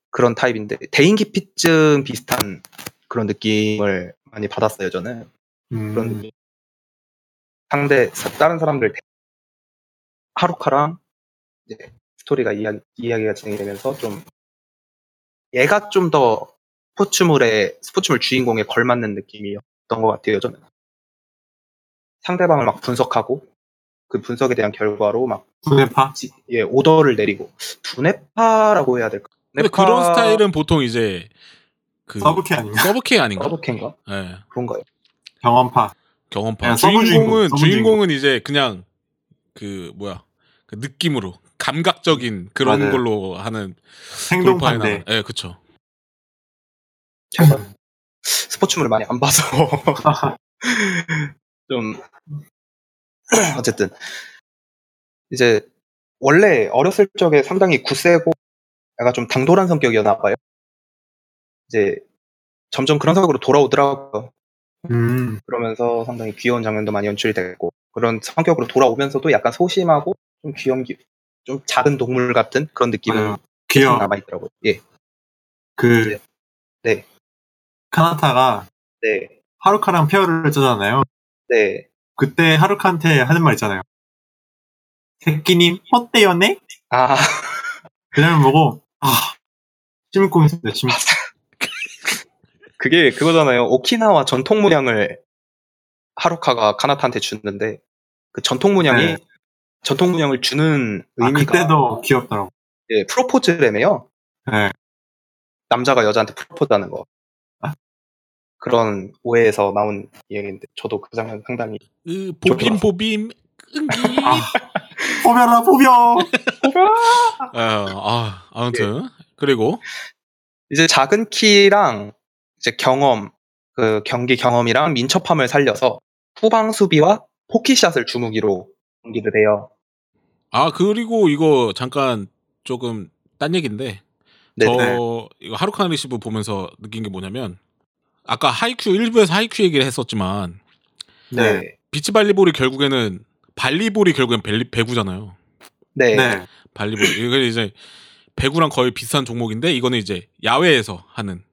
그런 타입인데 대인기피증 비슷한 그런 느낌을 많이 받았어요 저는 그런 음. 느낌 상대 다른 사람들 대- 하루카랑 이제 스토리가 이야기, 이야기가 진행이 되면서 좀 얘가 좀 더 스포츠물의 스포츠물 주인공에 걸맞는 느낌이었던 것 같아요 저는 상대방을 막 분석하고 그 분석에 대한 결과로 막 두뇌파? 지- 예, 오더를 내리고 두뇌파라고 해야 될까? 근데 뇌파- 그런 스타일은 보통 이제 그 서브캐 아닌가? 서브케 아닌가? 서브캔가 예. 그런가요? 경험파. 경험파. 서브 주인공은 주인공, 서브 주인공은 이제 그냥 그 뭐야 그 느낌으로 감각적인 그런 맞아요. 걸로 하는 행동판데. 예, 그쵸. 제가 스포츠물을 많이 안 봐서 <laughs> 좀 어쨌든 이제 원래 어렸을 적에 상당히 굳세고 약간 좀 당돌한 성격이었나 봐요. 이제 점점 그런 성격으로 돌아오더라고요. 음, 그러면서 상당히 귀여운 장면도 많이 연출됐고 그런 성격으로 돌아오면서도 약간 소심하고 좀 귀염 기- 좀 작은 동물 같은 그런 느낌은 맞아요. 귀여워. 남아 있더라고요. 예, 그, 네. 카나타가 네, 하루카랑 페어를 짜잖아요. 네. 그때 하루카한테 하는 말 있잖아요. 새끼님, 어때요네? 아, 그 장면 보고, 아, 심쿵 했습니다, 심쿵. 그게 그거잖아요. 오키나와 전통 문양을 하루카가 카나타한테 주는데 그 전통 문양이 네. 전통 문양을 주는 아, 의미가 그때도 귀엽더라고. 예, 프로포즈래매요. 네. 남자가 여자한테 프로포즈하는 거. 아. 그런 오해에서 나온 이야기인데 저도 그 장면 상당히 으, 보빔 보빔 끈기. <laughs> 포벼라, 포벼! <laughs> 아, 아, 아무튼 그리고 이제 작은 키랑 이제 경험 그 경기 경험이랑 민첩함을 살려서 후방 수비와 pokey shot을 주무기로 경기를 해요. 아 그리고 이거 잠깐 조금 딴 얘기인데 네, 저 네. 이거 하루카나 리시브 보면서 느낀 게 뭐냐면 아까 하이큐 일부에서 하이큐 얘기를 했었지만 네, 비치 발리볼이 결국에는 발리볼이 결국엔 발리, 배구잖아요. 네, 네. 발리볼 이게 이제 배구랑 거의 비슷한 종목인데 이거는 이제 야외에서 하는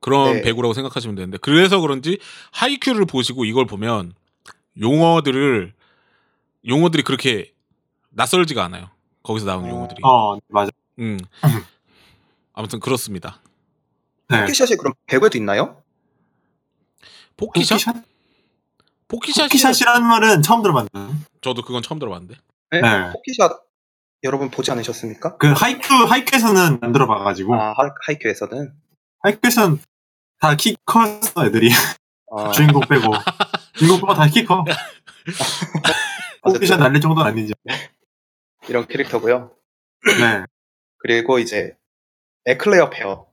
그런 네. 배구라고 생각하시면 되는데 그래서 그런지 하이큐를 보시고 이걸 보면 용어들을 용어들이 그렇게 낯설지가 않아요. 거기서 나오는 용어들이. 어, 맞아. 음. <laughs> 아무튼 그렇습니다. 네. pokey shot이 그럼 배구에도 있나요? 포키샷? 포키샷? 포키샷이 포키샷이라는 말은 처음 들어봤는데. 저도 그건 처음 들어봤는데. 네? 네. pokey shot 여러분 보지 않으셨습니까? 그 하이큐, 하이큐에서는 안 들어봐가지고. 아 하- 하이큐에서는 하이큐에서는 다 키 컸어, 애들이. 아, <laughs> 주인공 빼고. 주인공 빼고 다 키 커. <laughs> pokey shot 날릴 정도는 아니지. 이런 캐릭터고요. 네. 그리고 이제 에클레어 페어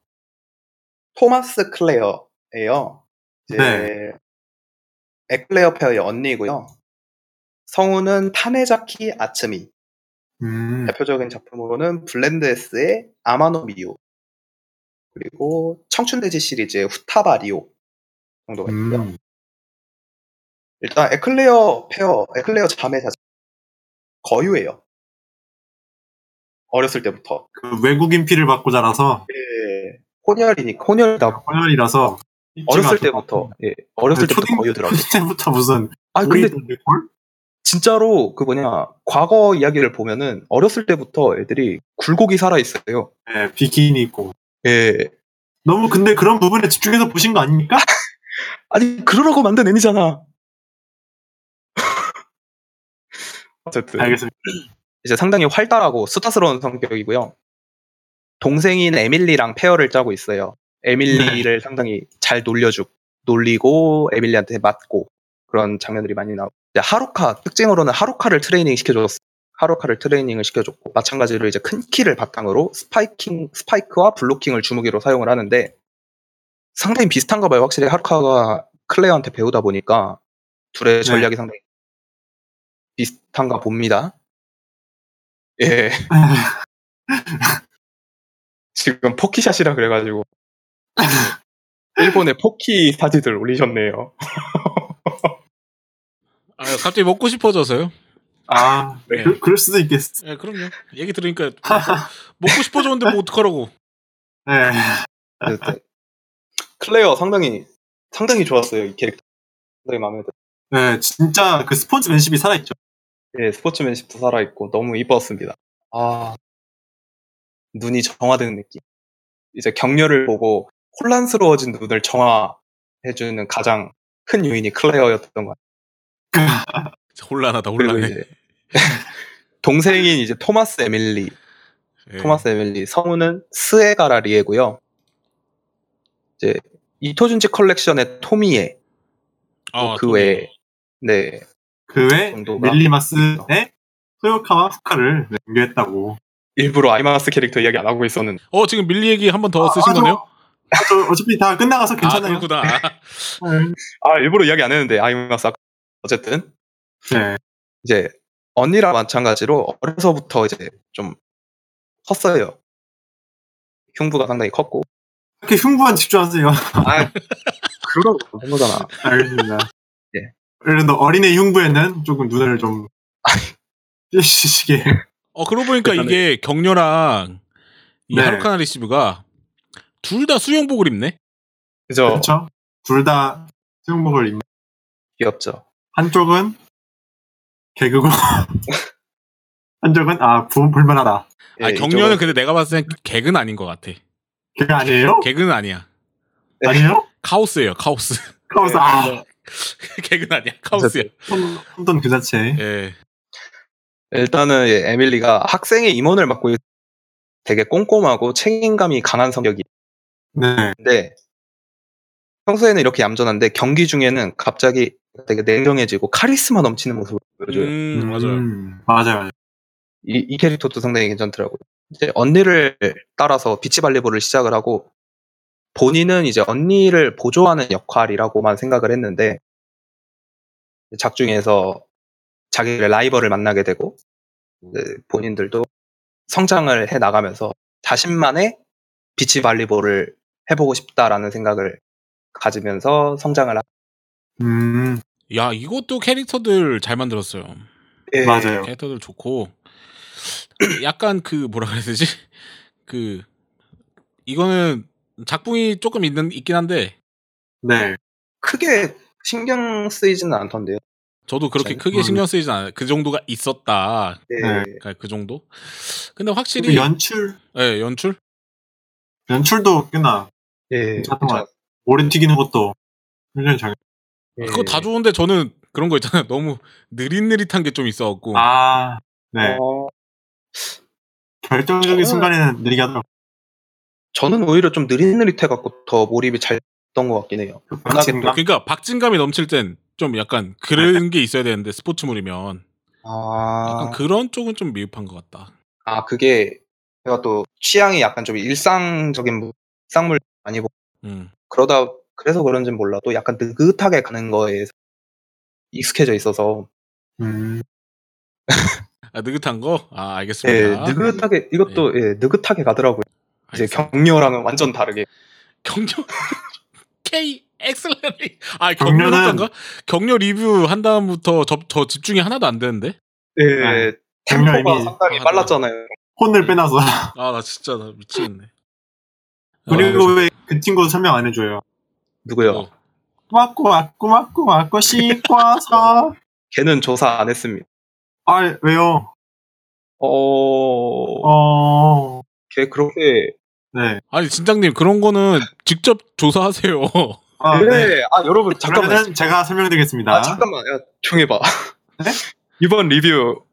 토마스 클레어예요. 이제 네. 에클레어 페어의 언니고요. 성우는 타네자키 아츠미. 음, 대표적인 작품으로는 블렌드에스의 아마노 미유 그리고 청춘돼지 시리즈의 후타바 리오 정도가 있고요. 음. 일단 에클레어 페어, 에클레어 자매 자체 거유예요. 어렸을 때부터. 그 외국인 피를 받고 자라서 예, 혼혈이니까 혼혈이다. 혼혈이라서 어렸을 때부터 예, 어렸을 때부터 초딩 거유더라고요. 초딩 때부터 무슨 아 근데? 진짜로 그 뭐냐 과거 이야기를 보면은 어렸을 때부터 애들이 굴곡이 살아 있어요. 네, 비키니 입고 예. 너무 근데 그런 부분에 집중해서 보신 거 아닙니까? <laughs> 아니 그러라고 만든 애니잖아. <laughs> 어쨌든 알겠습니다. 이제 상당히 활달하고 수다스러운 성격이고요. 동생인 에밀리랑 페어를 짜고 있어요. 에밀리를 상당히 잘 놀려주고 놀리고 에밀리한테 맞고 그런 장면들이 많이 나오고 하루카 특징으로는 하루카를 트레이닝 시켜줬어. 하루카를 트레이닝을 시켜줬고 마찬가지로 이제 큰 키를 바탕으로 스파이킹 스파이크와 블로킹을 주무기로 사용을 하는데 상당히 비슷한가 봐요. 확실히 하루카가 클레어한테 배우다 보니까 둘의 전략이 상당히 비슷한가 봅니다. 예. <laughs> <laughs> 지금 pokey shot이라 그래가지고 <laughs> 일본의 포키 사진들 올리셨네요. <laughs> 아, 갑자기 먹고 싶어져서요. 아, <laughs> 네. 그, 그럴 수도 있겠어. 예, 그럼요. 얘기 들으니까 먹고 싶어졌는데 뭐 어떡하라고. 네. 어쨌든 클레어 상당히 상당히 좋았어요 이 캐릭터. 상당히 마음에 들어. 네, 진짜 그 스포츠맨십이 살아있죠. 예, 스포츠맨십도 살아있고 너무 이뻤습니다. 아 눈이 정화되는 느낌. 이제 경녀를 보고 혼란스러워진 눈을 정화해주는 가장 큰 요인이 클레어였던 것 같아요. <laughs> 혼란하다, 혼란해. 이제 <laughs> 동생인 이제 토마스 에밀리, 예. 토마스 에밀리 성우는 스에가라 리에고요. 이제 이토준지 컬렉션의 토미에 아, 그. 외에 네 그외 정도가? 밀리마스의 소요카와 후카를 네, 연결했다고. 일부러 아이마스 캐릭터 이야기 안 하고 있었는데 어 지금 밀리 얘기 한 번더 아, 쓰신 아, 저- 거네요? 아, 저 어차피 다 끝나가서 아 괜찮아요. 그렇구나. 아, 네. 아 일부러 이야기 안 했는데 아이마스 아까 어쨌든 네. 이제 언니랑 마찬가지로 어려서부터 이제 좀 컸어요. 흉부가 상당히 컸고 이렇게 흉부한 집중하세요. 아 그러라고 한 거잖아. 알겠습니다. 예. 그래도 어린애 흉부에는 조금 눈을 좀 띄시게. 어 그러고 보니까 일단은- 이게 격려랑 이 네. 하루카나 리시브가 둘 다 수영복을 입네. 그죠? 그렇죠? 둘 다 수영복을 입는. 귀엽죠. 한쪽은 개그고 <laughs> 한쪽은 아 부은 볼만하다. 아 예, 격려는 이쪽은- 근데 내가 봤을 땐 개그는 아닌 것 같아. 개그 아니에요? 개그는 아니야. 네. 아니에요? 카오스예요. 카오스. 그러면서 아 <laughs> 개그는 아니야. 카오스야. 손- 손돈 그 자체. 예. 일단은 예, 에밀리가 학생의 임원을 맡고 있- 되게 꼼꼼하고 책임감이 강한 성격이 네. 있는데 평소에는 이렇게 얌전한데 경기 중에는 갑자기 되게 냉정해지고 카리스마 넘치는 모습을 보여줘요. 음, 맞아요. 음, 맞아요. 맞아요. 이, 이 캐릭터도 상당히 괜찮더라고요. 이제 언니를 따라서 비치 발리볼을 시작을 하고 본인은 이제 언니를 보조하는 역할이라고만 생각을 했는데 작중에서 자기의 라이벌을 만나게 되고 이제 본인들도 성장을 해 나가면서 자신만의 비치 발리볼을 해보고 싶다라는 생각을 가지면서 성장을 하... 음, 야 이것도 캐릭터들 잘 만들었어요. 예, 맞아요. 캐릭터들 좋고 <clears throat> 약간 그 뭐라 그래야 되지? <laughs> 그 이거는 작품이 조금 있는 있긴 한데 네. 크게 신경 쓰이지는 않던데요. 저도 그렇게 잘- 크게 음. 신경 쓰이진 않아요. 그 정도가 있었다. 예, 네. 그러니까 그 정도. 근데 확실히 연출, 예, 연출 연출도 꽤나 예, 괜찮던 것. 오래 튀기는 것도 굉장히 잘. 예. 그거 다 좋은데 저는 그런 거 있잖아요. 너무 느릿느릿한 게 좀 있어갖고 아, 네. 어, 결정적인 저는- 순간에는 느리게 하더라고요. 저는 오히려 좀 느릿느릿해갖고 더 몰입이 잘 됐던 것 같긴 해요. 박진감? 그러니까 박진감이 넘칠 땐 좀 약간 그런 게 있어야 되는데 스포츠물이면 아, 약간 그런 쪽은 좀 미흡한 것 같다. 아 그게 제가 또 취향이 약간 좀 일상적인 뭐- 일상물 많이 보고 음. 그러다 그래서 그런지는 몰라도 약간 느긋하게 가는 거에 익숙해져 있어서 음, 아, 느긋한 거? 아 예, 알겠습니다. 느긋하게 이것도 예, 느긋하게 가더라고요. 이제 알겠습니다. 격려랑은 완전 다르게. 격려 <laughs> K 엑셀러리 아 격려는- 격려던가 격려 리뷰 한 다음부터 저, 저 집중이 하나도 안 되는데 예, 네. 템포가 격려 이미- 상당히 아, 빨랐잖아요. 혼을 빼놔서. 아 나 진짜 나 미치겠네 <laughs> 그리고 아, 왜그 친구 설명 안 해줘요? 누구요? 어. 꾸막꾸 왔꾸 막꾸 왔꾸 씻고서 걔는 조사 안 했습니다. 아 왜요? 어, 어, 걔 그렇게 네. 아니 진장님 그런 거는 직접 조사하세요 <laughs> 아, 그래. 네. 아 여러분 잠깐만. 제가 설명드리겠습니다. 아 잠깐만. 야 조용히 봐. 네? <laughs> 이번 리뷰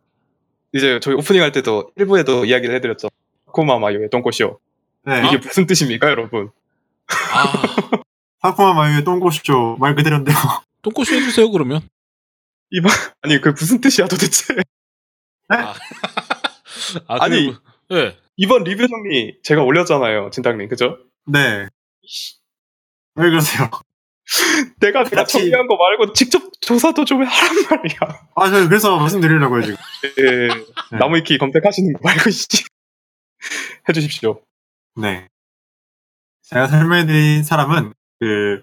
이제 저희 오프닝 할 때도 1부에도 이야기를 해드렸죠. 코마마요의 똥꼬쇼. 네. 이게 무슨 뜻입니까, 여러분? 아 <laughs> 사쿠마 마유의 똥꼬쇼 말 그대로인데요. <laughs> 똥꼬쇼 해주세요 그러면 아니 그 무슨 뜻이야 도대체? 아, 아 아니. 그리고- 예 이번 리뷰 정리 제가 올렸잖아요, 진당님, 그죠? 네. 왜 그러세요? <laughs> 내가 내가 같이- 정리한 거 말고 직접 조사도 좀 하란 말이야. 아, 저 그래서 말씀드리려고요, 지금. 예, 네. 나무위키 검색하시는 거 말고 씨. <laughs> 해주십시오. 네. 제가 설명해드린 사람은, 그,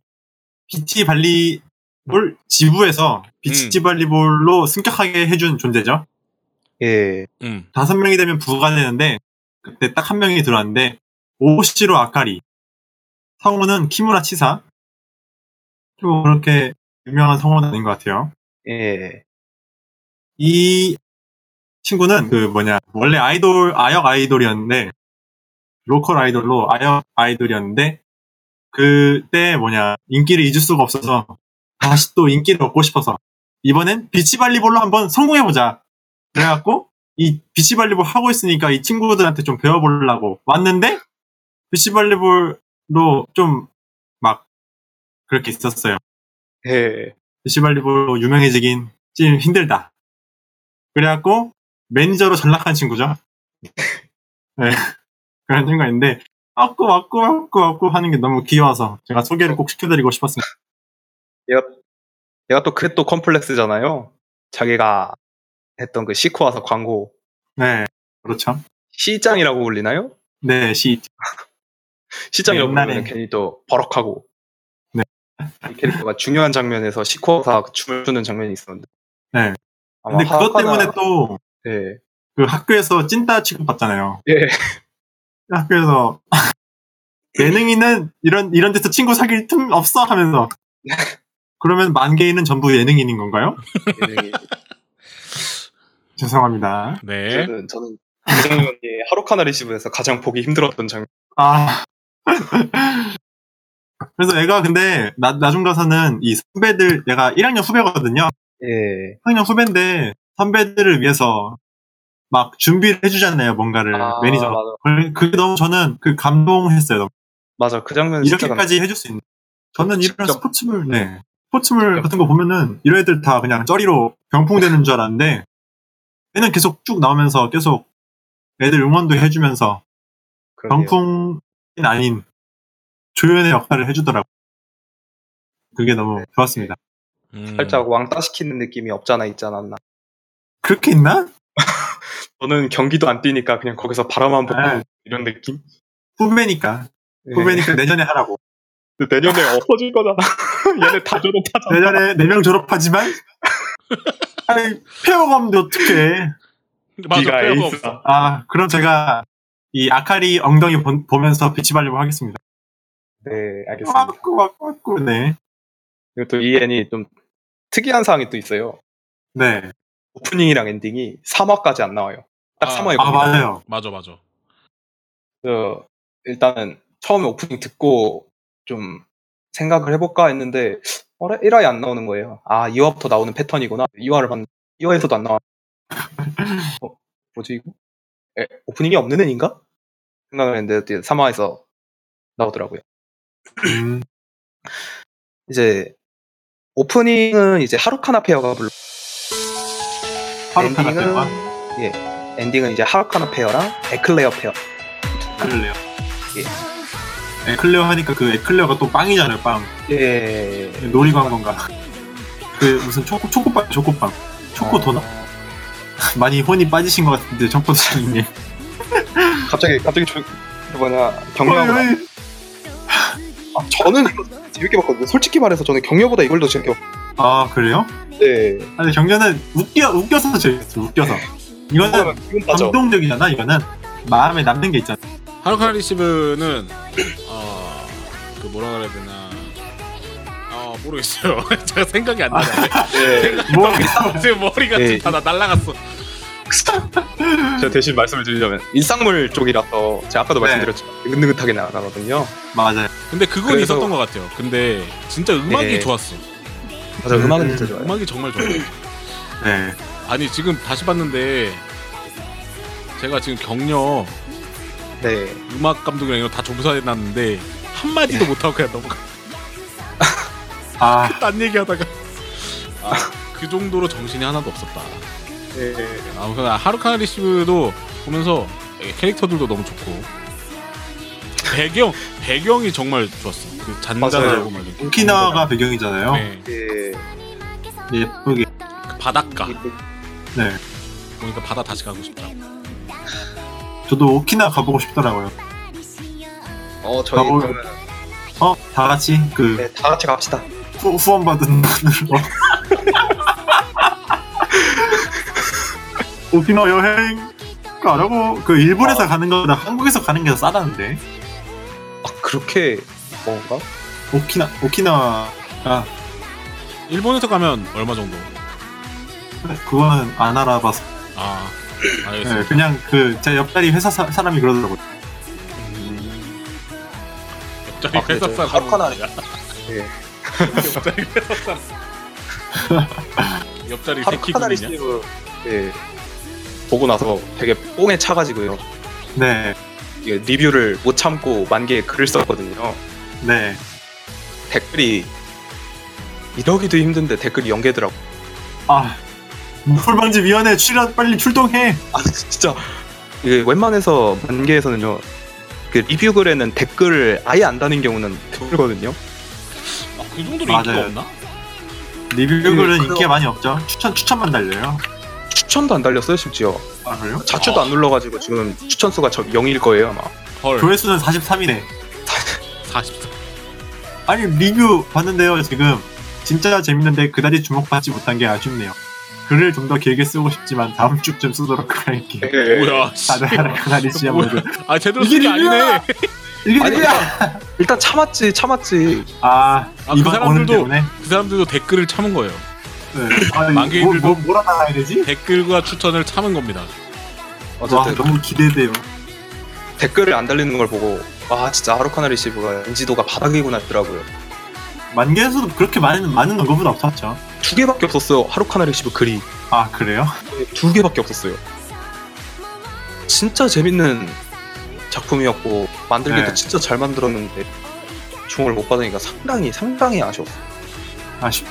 비치 발리볼 지부에서 비치 음. 발리볼로 승격하게 해준 존재죠. 예, 음. 다섯 명이 되면 부가 되는데, 그때 딱 한 명이 들어왔는데, 오시로 아카리. 성우는 키무라 치사. 그리고 그렇게 유명한 성우는 아닌 것 같아요. 예, 이 친구는 그 뭐냐 원래 아이돌 아역 아이돌이었는데 로컬 아이돌로 아역 아이돌이었는데 그때 뭐냐 인기를 잊을 수가 없어서 다시 또 인기를 얻고 싶어서 이번엔 비치발리볼로 한번 성공해보자 그래갖고 이 비치발리볼 하고 있으니까 이 친구들한테 좀 배워보려고 왔는데 비치발리볼 로좀막 그렇게 있었어요 예. 비시발리볼로 유명해지긴 좀 힘들다. 그래갖고 매니저로 전락한 친구죠. 네. <laughs> 그런 생각인데 맞고 맞고 맞고 맞고 하는 게 너무 귀여워서 제가 소개를 꼭 시켜드리고 싶었습니다. 얘가 또 그게 또 컴플렉스잖아요. 자기가 했던 그 시코와서 광고 네, 그렇죠. 시장이라고 불리나요? 네, 시 옛날에- 부르면 괜히 또 버럭하고. 네. 이 캐릭터가 중요한 장면에서 시코가 춤을 추는 장면이 있었는데. 네. 아마 근데 그것 때문에 또그 네. 학교에서 찐따 취급받잖아요. 예. <laughs> 학교에서 <laughs> 예능인은 이런 이런 데서 친구 사귈 틈 없어 하면서 <laughs> 그러면 만개인은 전부 예능인인 건가요? 예능이. 죄송합니다. 네. 저는 저는 그 장면이 하루카나 리시브에서 가장 보기 힘들었던 장면. 아. <laughs> 그래서 얘가 근데 나, 나중 가서는 이 선배들 얘가 1학년 후배거든요. 예. 1학년 후배인데 선배들을 위해서 막 준비를 해주잖아요 뭔가를 아, 매니저. 맞아. 그- 그게 너무 저는 그 감동했어요. 너무. 맞아. 그 장면 이렇게까지 해줄 수 있는. 저는 이런 직접- 스포츠물, 네. 스포츠물 같은 거 보면은 이런 애들 다 그냥 쩌리로 병풍되는 줄 알았는데 얘는 계속 쭉 나오면서 계속 애들 응원도 해주면서 그러네요. 병풍이 아닌 조연의 역할을 해주더라고. 그게 너무 좋았습니다. 음. 살짝 왕따 시키는 느낌이 없잖아 있지 않았나. 그렇게 있나? <laughs> 저는 경기도 안 뛰니까 그냥 거기서 바람만 보고 네. 이런 느낌? 후배니까. 예. 후배니까 내년에 하라고. 내년에 엎어질 거잖아. <laughs> 얘네 다 졸업하잖아. 내년에 4명 졸업하지만 <laughs> 아니 폐업하면 어떡해. 맞아. 네가 에이스다. 없어. 아 그럼 제가 이 아카리 엉덩이 본- 보면서 빛이 발리고 하겠습니다. 네, 알겠습니다. 맞고 맞고 맞고 네. 그리고 또이 애니 좀 특이한 사항이 또 있어요. 네. 오프닝이랑 엔딩이 3화까지 안 나와요. 딱 아. 3화에 아 맞아요. 맞아 맞아. 그 일단은 처음에 오프닝 듣고 좀 생각을 해볼까 했는데 어래 1화에 안 나오는 거예요. 아 2화부터 나오는 패턴이구나. 2화를 봤는데 2화에서도 안 나와. <laughs> 어, 뭐지 이거? 에, 오프닝이 없는 애인가? 생각을 했는데 3화에서 나오더라고요. 음, 이제 오프닝은 이제 하루카나 페어가 불러. 하루카나 엔딩은 페어가? 예 엔딩은 이제 하루카나 페어랑 에클레어 페어. 에클레어. 예. 에클레어 하니까 그 에클레어가 또 빵이잖아요, 빵. 예. 놀이광고인가. 그 무슨 초코 초코빵, 초코빵. 초코 도넛? <laughs> 많이 혼이 빠지신 것 같은데 청포 선생님. 갑자기 갑자기 저, 그 뭐냐 경녀를 아, 저는 이거 재밌게 봤거든요. 솔직히 말해서 저는 경녀보다 이걸 더 재밌게 봤어요. 아 그래요? 네. 아니 경련은 웃겨 웃겨서 재밌어, 웃겨서. 이거는. 감동적이잖아, 이거는. 마음에 남는 게 있잖아. 하루카나 리시브는 어 그 뭐라 그래야 되나 어 모르겠어요 <laughs> 제가 생각이 안 나네 네. 뭐 지금 머리가 네. 다 나- 날라갔어 <laughs> 제가 대신 말씀을 드리자면 일상물 쪽이라서 제가 아까도 네. 말씀드렸지만 느긋느긋하게 나가거든요. 맞아요. 근데 그건 그래서- 있었던 것 같아요 근데 진짜 음악이 네. 좋았어 맞아 음, 음악은 음, 진짜 좋아요. 음악이 정말 좋아요 <laughs> 네. 아니 지금 다시 봤는데 제가 지금 격려 네. 음악 감독이랑 이런 거다 조사해놨는데 한마디도 못하고 그냥 넘어가 아 <laughs> 딴 얘기하다가 아, 그 정도로 정신이 하나도 없었다 네. 아, 하루카나 리시브도 보면서 캐릭터들도 너무 좋고 배경 배경이 정말 좋았어. 그 잔잔하고 말이야. 오키나와가 배경이잖아요. 네, 네. 예쁘게. 그 바닷가 네. 보니까 바다 다시 가고 싶다. 저도 오키나와 가보고 싶더라고요. 어 저희 가볼- 그러면 어? 다 같이 그 네, 다 같이 갑시다. 후, 후원받은 돈으로 <laughs> 오키나와 여행 가라고 그 일본에서 가는 거보다 한국에서 가는 게 더 싸다는데 아 그렇게 뭔가? 오키나 오키나와가 일본에서 가면 얼마 정도? 그거는 안 알아봐서 아, 네, 알겠습니다. 그냥 그 제 옆자리 회사 사, 사람이 그러더라고요 옆자리 아, 그래, 회사 저 사람. 하루카나- 예. 옆자리 사람. 옆자리 하루카나 새끼분이냐? 리시브 네. 보고 나서 되게 뽕에 차가지고요. 네 이게 리뷰를 못 참고 만 개의 글을 썼거든요. 네. 댓글이 이러기도 힘든데 댓글이 연계더라고. 아 무풀방지 위원회 출연 빨리 출동해. 아 <laughs> 진짜 이게 웬만해서 만개에서는요. 그 리뷰 글에는 댓글을 아예 안 다는 경우는 드물거든요. 아, 그 정도로 인기가 맞아요. 없나? 리뷰글은 그래요. 인기가 많이 없죠. 추천 추천만 달려요. 추천도 안 달렸어요 심지어. 아 그래요? 자추도 안 눌러가지고 지금 추천 수가 저 0일 거예요 아마. 헐. 조회수는 43이네. 44. 아니 리뷰 봤는데요 지금 진짜 재밌는데 그다지 주목받지 못한 게 아쉽네요. 글을 좀 더 길게 쓰고 싶지만 다음 주쯤 쓰도록 할게. 뭐야? 씨. 다들 하나하나 <laughs> 시야 뭐야? 모두. 아 제대로 이게 쓴게 아니네. 이게 아니, 리뷰야! 일단 참았지 참았지. 아, 아, 그 이번 오늘 사람들도. 그 사람들도 댓글을 참은 거예요. 네. 아, 만갤인들도- 뭐, 뭐, 뭐라 나가야 되지? 댓글과 추천을 참은 겁니다. 와 어쨌든 너무 기대돼요. 댓글을 안 달리는 걸 보고 와 진짜 하루카나 리시브가 인지도가 바닥이구나 했더라고요. 만갤에서도 그렇게 많은 많은 언급은 없었죠. 두 개밖에 없었어요. 하루카나 리시브 글이 아 그래요? 두 개밖에 없었어요. 진짜 재밌는 작품이었고 만들기도 네. 진짜 잘 만들었는데 종을 못 받으니까 상당히 상당히 아쉬웠어요. 아쉽.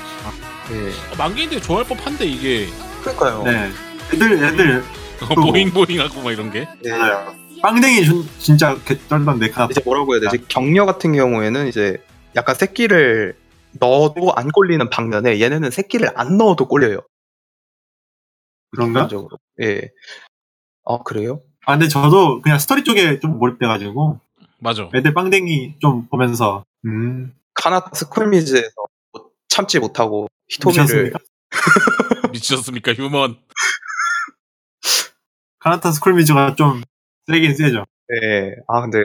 네. 만개인데 좋아할 법한데 이게 그러니까요. 네. 애들 애들 <laughs> 보잉 보잉하고 막 이런 게. 네. 맞아요. 빵댕이 준, 진짜 개쩔던 네카. 이제 뭐라고 해야 되지? 격려 같은 경우에는 이제 약간 새끼를 넣어도 안 꼴리는 방면에 얘네는 새끼를 안 넣어도 꼴려요. 그런가? 기본적으로. 예. 아 그래요? 아 근데 저도 그냥 스토리 쪽에 좀 몰입돼가지고 맞아. 애들 빵댕이 좀 보면서 음 카나타 스쿨미즈에서 뭐 참지 못하고 히토미를 켰습니까? <laughs> 키셨습니까 human? <laughs> 카나타 스쿨미즈가 좀 세긴 세죠. 네. 아 근데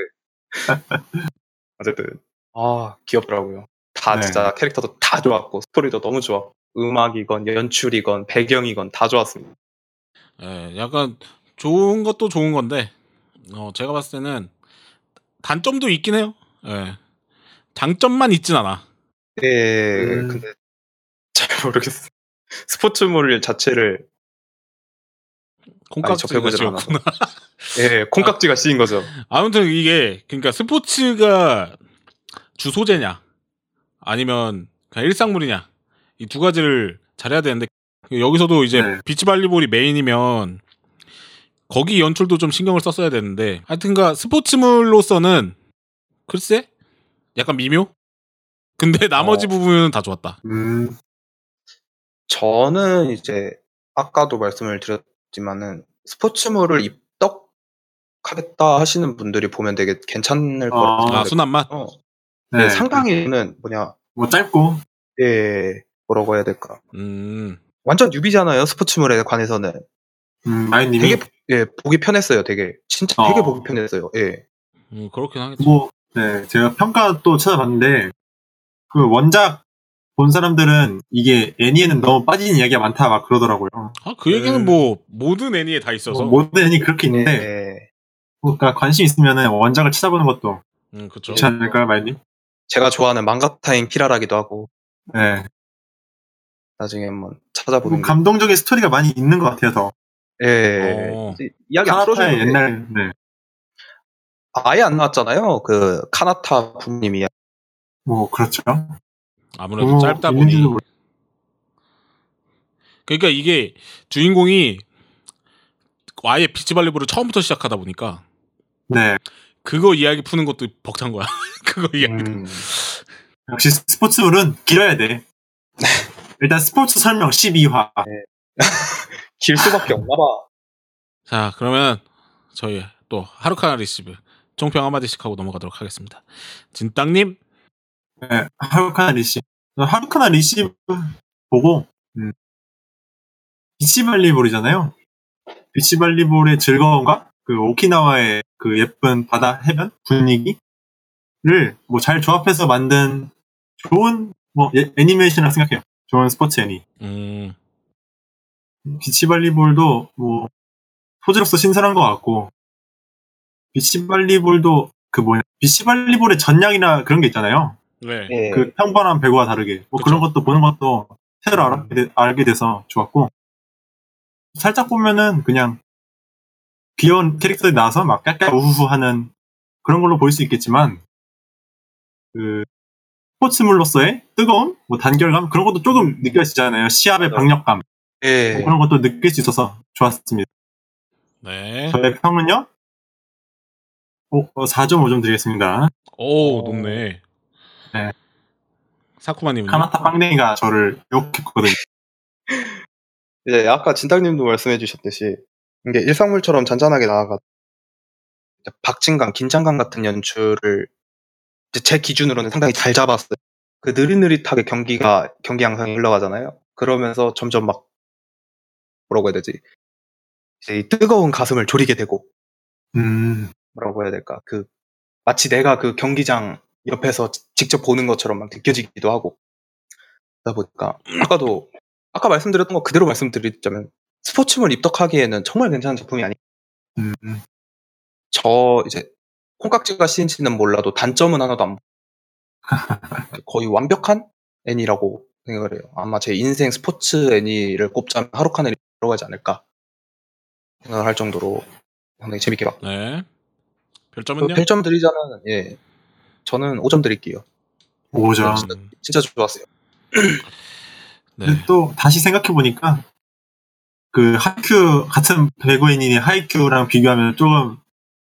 <laughs> 어쨌든 아 귀엽더라고요. 다 네. 진짜 캐릭터도 다 좋았고 스토리도 너무 좋아. 음악이건 연출이건 배경이건 다 좋았습니다. 예, 약간 좋은 것도 좋은 건데 어, 제가 봤을 때는 단점도 있긴 해요. 예. 장점만 있진 않아. 예. 음. 근데 잘 모르겠어. 스포츠물 자체를 콩깍지가 지었구나. 예 콩깍지가 씌인 거죠. 아무튼 이게 그러니까 스포츠가 주소재냐? 아니면 그냥 일상물이냐? 이 두 가지를 잘해야 되는데 여기서도 이제 네. 비치발리볼이 메인이면 거기 연출도 좀 신경을 썼어야 되는데 하여튼가 스포츠물로서는 글쎄? 약간 미묘? 근데 <laughs> 나머지 어. 부분은 다 좋았다. 음. 저는 이제 아까도 말씀을 드렸지만은 스포츠물을 입덕하겠다 하시는 분들이 보면 되게 괜찮을 거라고 아, 아 생각해요. 순한 맛? 어, 네. 네, 상당히는 뭐냐 뭐 짧고 예 뭐라고 해야 될까 음, 완전 뉴비잖아요 스포츠물에 관해서는 음, 마이님이 되게 예 보기 편했어요 되게 진짜 되게 어. 보기 편했어요 예 음, 그렇긴 하겠죠 뭐 네, 제가 평가 또 찾아봤는데 그 원작 본 사람들은 이게 애니에는 너무 빠진 이야기가 많다 막 그러더라고요. 아, 그 얘기는 음. 뭐 모든 애니에 다 있어서 뭐 모든 애니 그렇게 있는데 예. 그러니까 관심 있으면 원작을 찾아보는 것도 음, 그쵸 좋지 않을까요, 마이님? 제가 좋아하는 망가타인 키라라기도 하고 네. 나중에 한번 뭐 찾아보는 게 감동적인 스토리가 많이 있는 것 같아요, 더. 예 어. 이제 이야기 안 풀어주는데 옛날, 네. 아예 안 나왔잖아요 그 카나타 부님이 뭐, 그렇죠. 아무래도 어, 짧다 있는지도 보니 모르- 그러니까 이게 주인공이 아예 비치발리볼을 처음부터 시작하다 보니까 네. 그거 이야기 푸는 것도 벅찬 거야. <laughs> 그거 이야기. 음, 역시 스포츠물은 길어야 돼. <laughs> 일단 스포츠 설명 12화. <laughs> 길 수밖에 없나 봐 자, 그러면 저희 또 하루카나 리시브 총평 한마디씩 하고 넘어가도록 하겠습니다. 진땅님, 네, 하루카나 리시브. 하루카나 리시브 보고, 음, 비치발리볼이잖아요. 비치발리볼의 즐거움과 그 오키나와의 그 예쁜 바다 해변 분위기를 뭐 잘 조합해서 만든 좋은 뭐 예- 애니메이션이라고 생각해요. 좋은 스포츠 애니. 음, 비치발리볼도 뭐 소재로서 신선한 것 같고 비치발리볼도 그 뭐냐 비치발리볼의 전략이나 그런 게 있잖아요. 네. 예. 그 평범한 배구와 다르게 뭐 그쵸. 그런 것도 보는 것도 새로 알게, 돼- 알게 돼서 좋았고 살짝 보면은 그냥 귀여운 캐릭터들이 나와서 막 깔깔 우후후 하는 그런 걸로 보일 수 있겠지만 그 스포츠물로서의 뜨거움, 뭐 단결감 그런 것도 조금 느껴지잖아요. 시합의 박력감 예. 그런 것도 느낄 수 있어서 좋았습니다. 네. 저의 평은요? 어, 4.5점 드리겠습니다. 오, 어. 높네. 네. 사쿠마님은요? 카나타 빵댕이가 저를 욕했거든요. 이제 <laughs> 아까 진탁님도 말씀해 주셨듯이 이게 일상물처럼 잔잔하게 나아가 박진감, 긴장감 같은 연출을 제 기준으로는 상당히 잘 잡았어요. 그 느릿느릿하게 경기가 경기 양상이 흘러가잖아요. 그러면서 점점 막 뭐라고 해야 되지? 이제 이 뜨거운 가슴을 졸이게 되고 음, 뭐라고 해야 될까? 그 마치 내가 그 경기장 옆에서 지- 직접 보는 것처럼 막 느껴지기도 하고 그러다 보니까 아까도 아까 말씀드렸던 거 그대로 말씀드리자면 스포츠물 입덕하기에는 정말 괜찮은 작품이 아니. 음, 음. 저 이제 콩깍지가 씌인지는 몰라도 단점은 하나도 안. 보- <laughs> 거의 완벽한 애니라고 생각을 해요. 아마 제 인생 스포츠 애니를 꼽자면 하루칸 애니 들어가지 않을까 생각을 할 정도로 상당히 재밌게 봤고. 네. 그 별점은요? 별점 드리자면 예 저는 5점 드릴게요. 5점. 진짜, 진짜 좋았어요. 네. 또 다시 생각해 보니까 그 하이큐 같은 배구인이 하이큐랑 비교하면 조금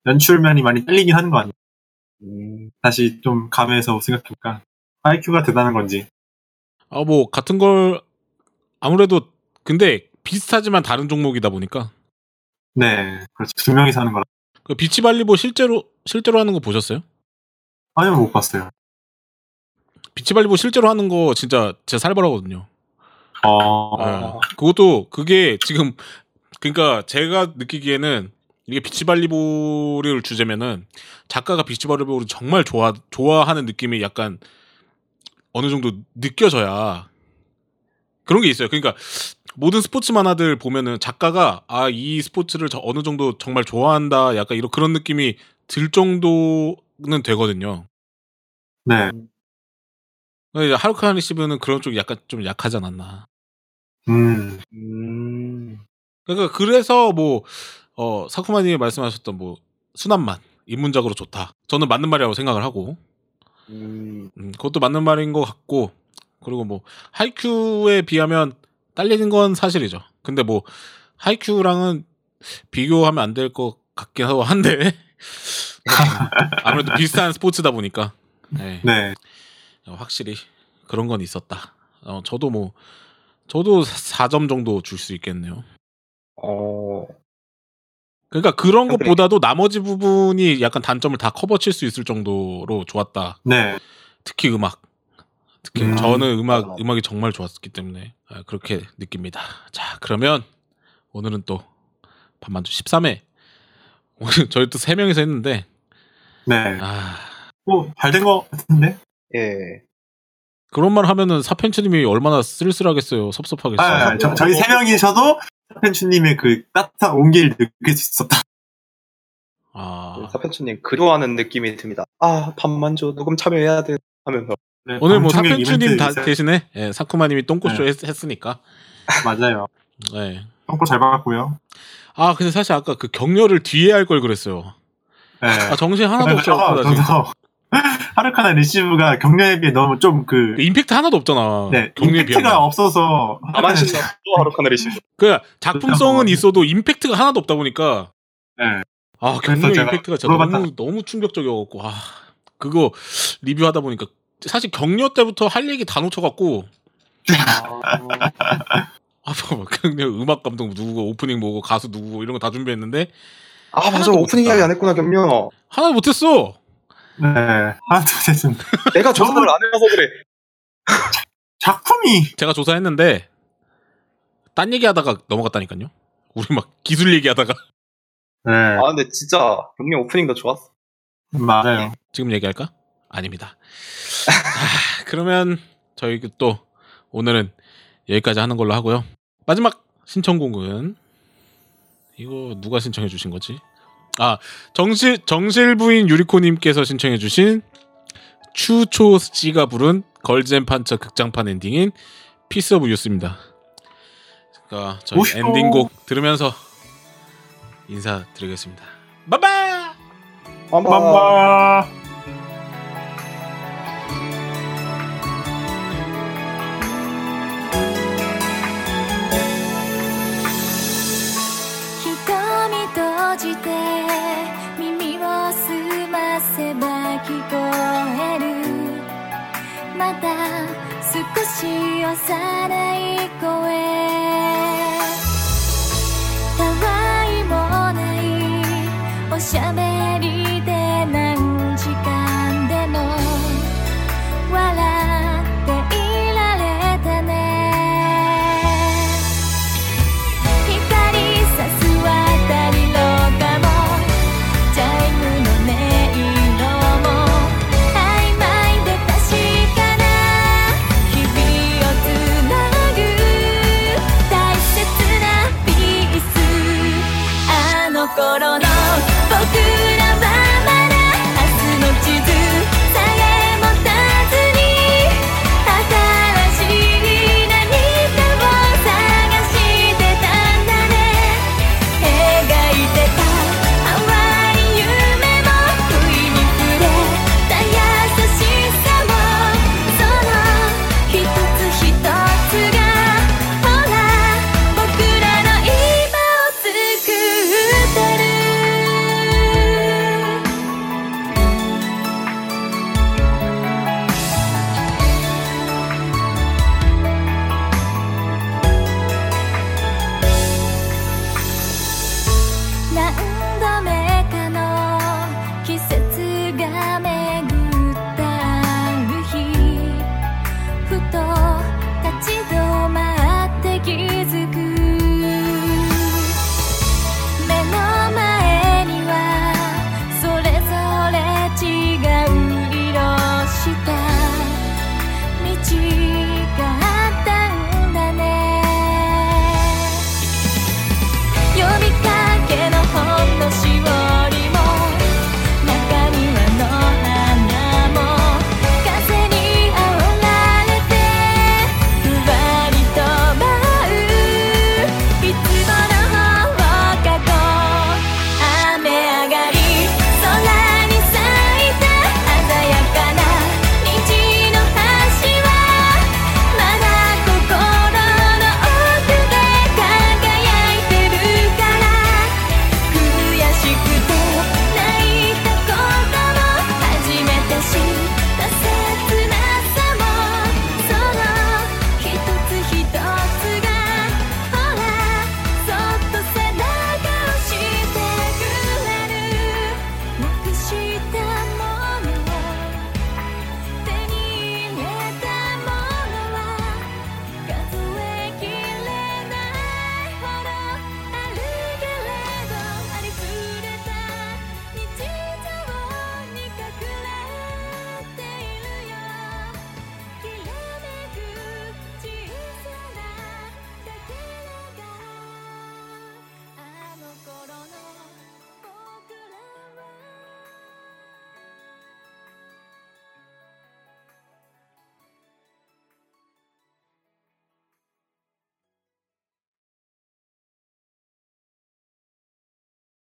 연출면이 많이 딸리긴 하는 거 아니에요? 음, 다시 좀 감해서 생각해보니까 하이큐가 대단한 건지 아, 뭐, 같은 걸, 아무래도, 근데, 비슷하지만 다른 종목이다 보니까. 네 그렇죠 두 명이서 하는 거라 그 비치발리볼 실제로, 실제로 하는 거 보셨어요? 아니면 못 봤어요 비치발리볼 실제로 하는 거 진짜 제 살벌하거든요. 어, 예. 그것도 그게 지금 그러니까 제가 느끼기에는 이게 비치발리볼을 주제면은 작가가 비치발리볼을 정말 좋아 좋아하는 느낌이 약간 어느 정도 느껴져야 그런 게 있어요. 그러니까 모든 스포츠 만화들 보면은 작가가 아 이 스포츠를 저 어느 정도 정말 좋아한다 약간 이런 그런 느낌이 들 정도는 되거든요. 네 이제 하루카 리시브는 그런 쪽이 약간 좀 약하지 않았나. 음, 음, 그러니까 그래서 뭐 어, 사쿠마님이 말씀하셨던 뭐 순한맛 입문작으로 좋다. 저는 맞는 말이라고 생각을 하고. 음, 음, 그것도 맞는 말인 것 같고. 그리고 뭐 하이큐에 비하면 딸리는 건 사실이죠. 근데 뭐 하이큐랑은 비교하면 안 될 것 같긴 하고 한데. <laughs> 아무래도 비슷한 스포츠다 보니까. 네, 네. 어, 확실히 그런 건 있었다. 어, 저도 뭐 저도 4점 정도 줄 수 있겠네요. 어, 그러니까 그런 근데- 것보다도 나머지 부분이 약간 단점을 다 커버칠 수 있을 정도로 좋았다. 네. 특히 음악. 특히 음. 저는 음악 어. 음악이 정말 좋았기 때문에 아, 그렇게 느낍니다. 자 그러면 오늘은 또 반만주 13회 오늘 저희 또 세 명이서 했는데 네. 아 뭐, 잘된거 같은데? 예. 그런 말 하면은 사펜츠님이 얼마나 쓸쓸하겠어요. 섭섭하겠어요. 아, 아, 저, 저희 세 명이셔도 펜추님의 그 따뜻한 온기를 느낄 수 있었다. 아, 사페추님 그리워하는 느낌이 듭니다. 아, 밤만조 녹음 참여해야 돼 하면서 네, 오늘 뭐 사펜츠님 다. 대신에 예, 사쿠마님이 똥꼬쇼 네. 했, 했으니까. 맞아요. 네. 똥꼬 잘 받았고요. 아 근데 사실 아까 그 격려를 뒤에 할 걸 그랬어요. 네. 아 정신 하나도 없어. 그래서 나 지금. <laughs> 저도 하르카나 리시브가 경력에 비해 너무 좀 그, 그 임팩트 하나도 없잖아. 네, 격려에 임팩트가 비하면. 없어서. 신나 <laughs> 또 하루카나리 씨. 그 작품성은. 있어도 임팩트가 하나도 없다 보니까 네. 아 격려 제가 임팩트가 진짜 물어봤다. 너무 너무 충격적이어갖고 아 그거 리뷰하다 보니까 사실 격려 때부터 할 얘기 다 놓쳐갖고 <laughs> 아 뭐, 그냥 음악 감독 누구고 오프닝 뭐고 가수 누구고 이런 거 다 준비했는데 아, 맞아. 오프닝. 이야기 안 했구나, 경려. 하나도 못했어. 네. 하나, 둘, 셋. 내가 조사를 안 해서 그래. 작품이, 제가 조사했는데 딴 얘기 하다가 넘어갔다니까요. 우리 막 기술 얘기하다가 네. 아, 근데 진짜 경려 오프닝도 좋았어. 맞아요. 지금 얘기할까? 아닙니다. 자, 그러면 저희 또 오늘은 여기까지 하는 걸로 하고요. 마지막 신청곡은 이거 누가 신청해 주신 거지? 아 정실 정실 부인 유리코님께서 신청해 주신 추초 씨가 부른 걸즈 앤 판처 극장판 엔딩인 piece of youth입니다. 그러니까 저희 오쇼. 엔딩곡 들으면서 인사드리겠습니다. 바이바이. まだ少し幼い声。たわいもないおしゃべり。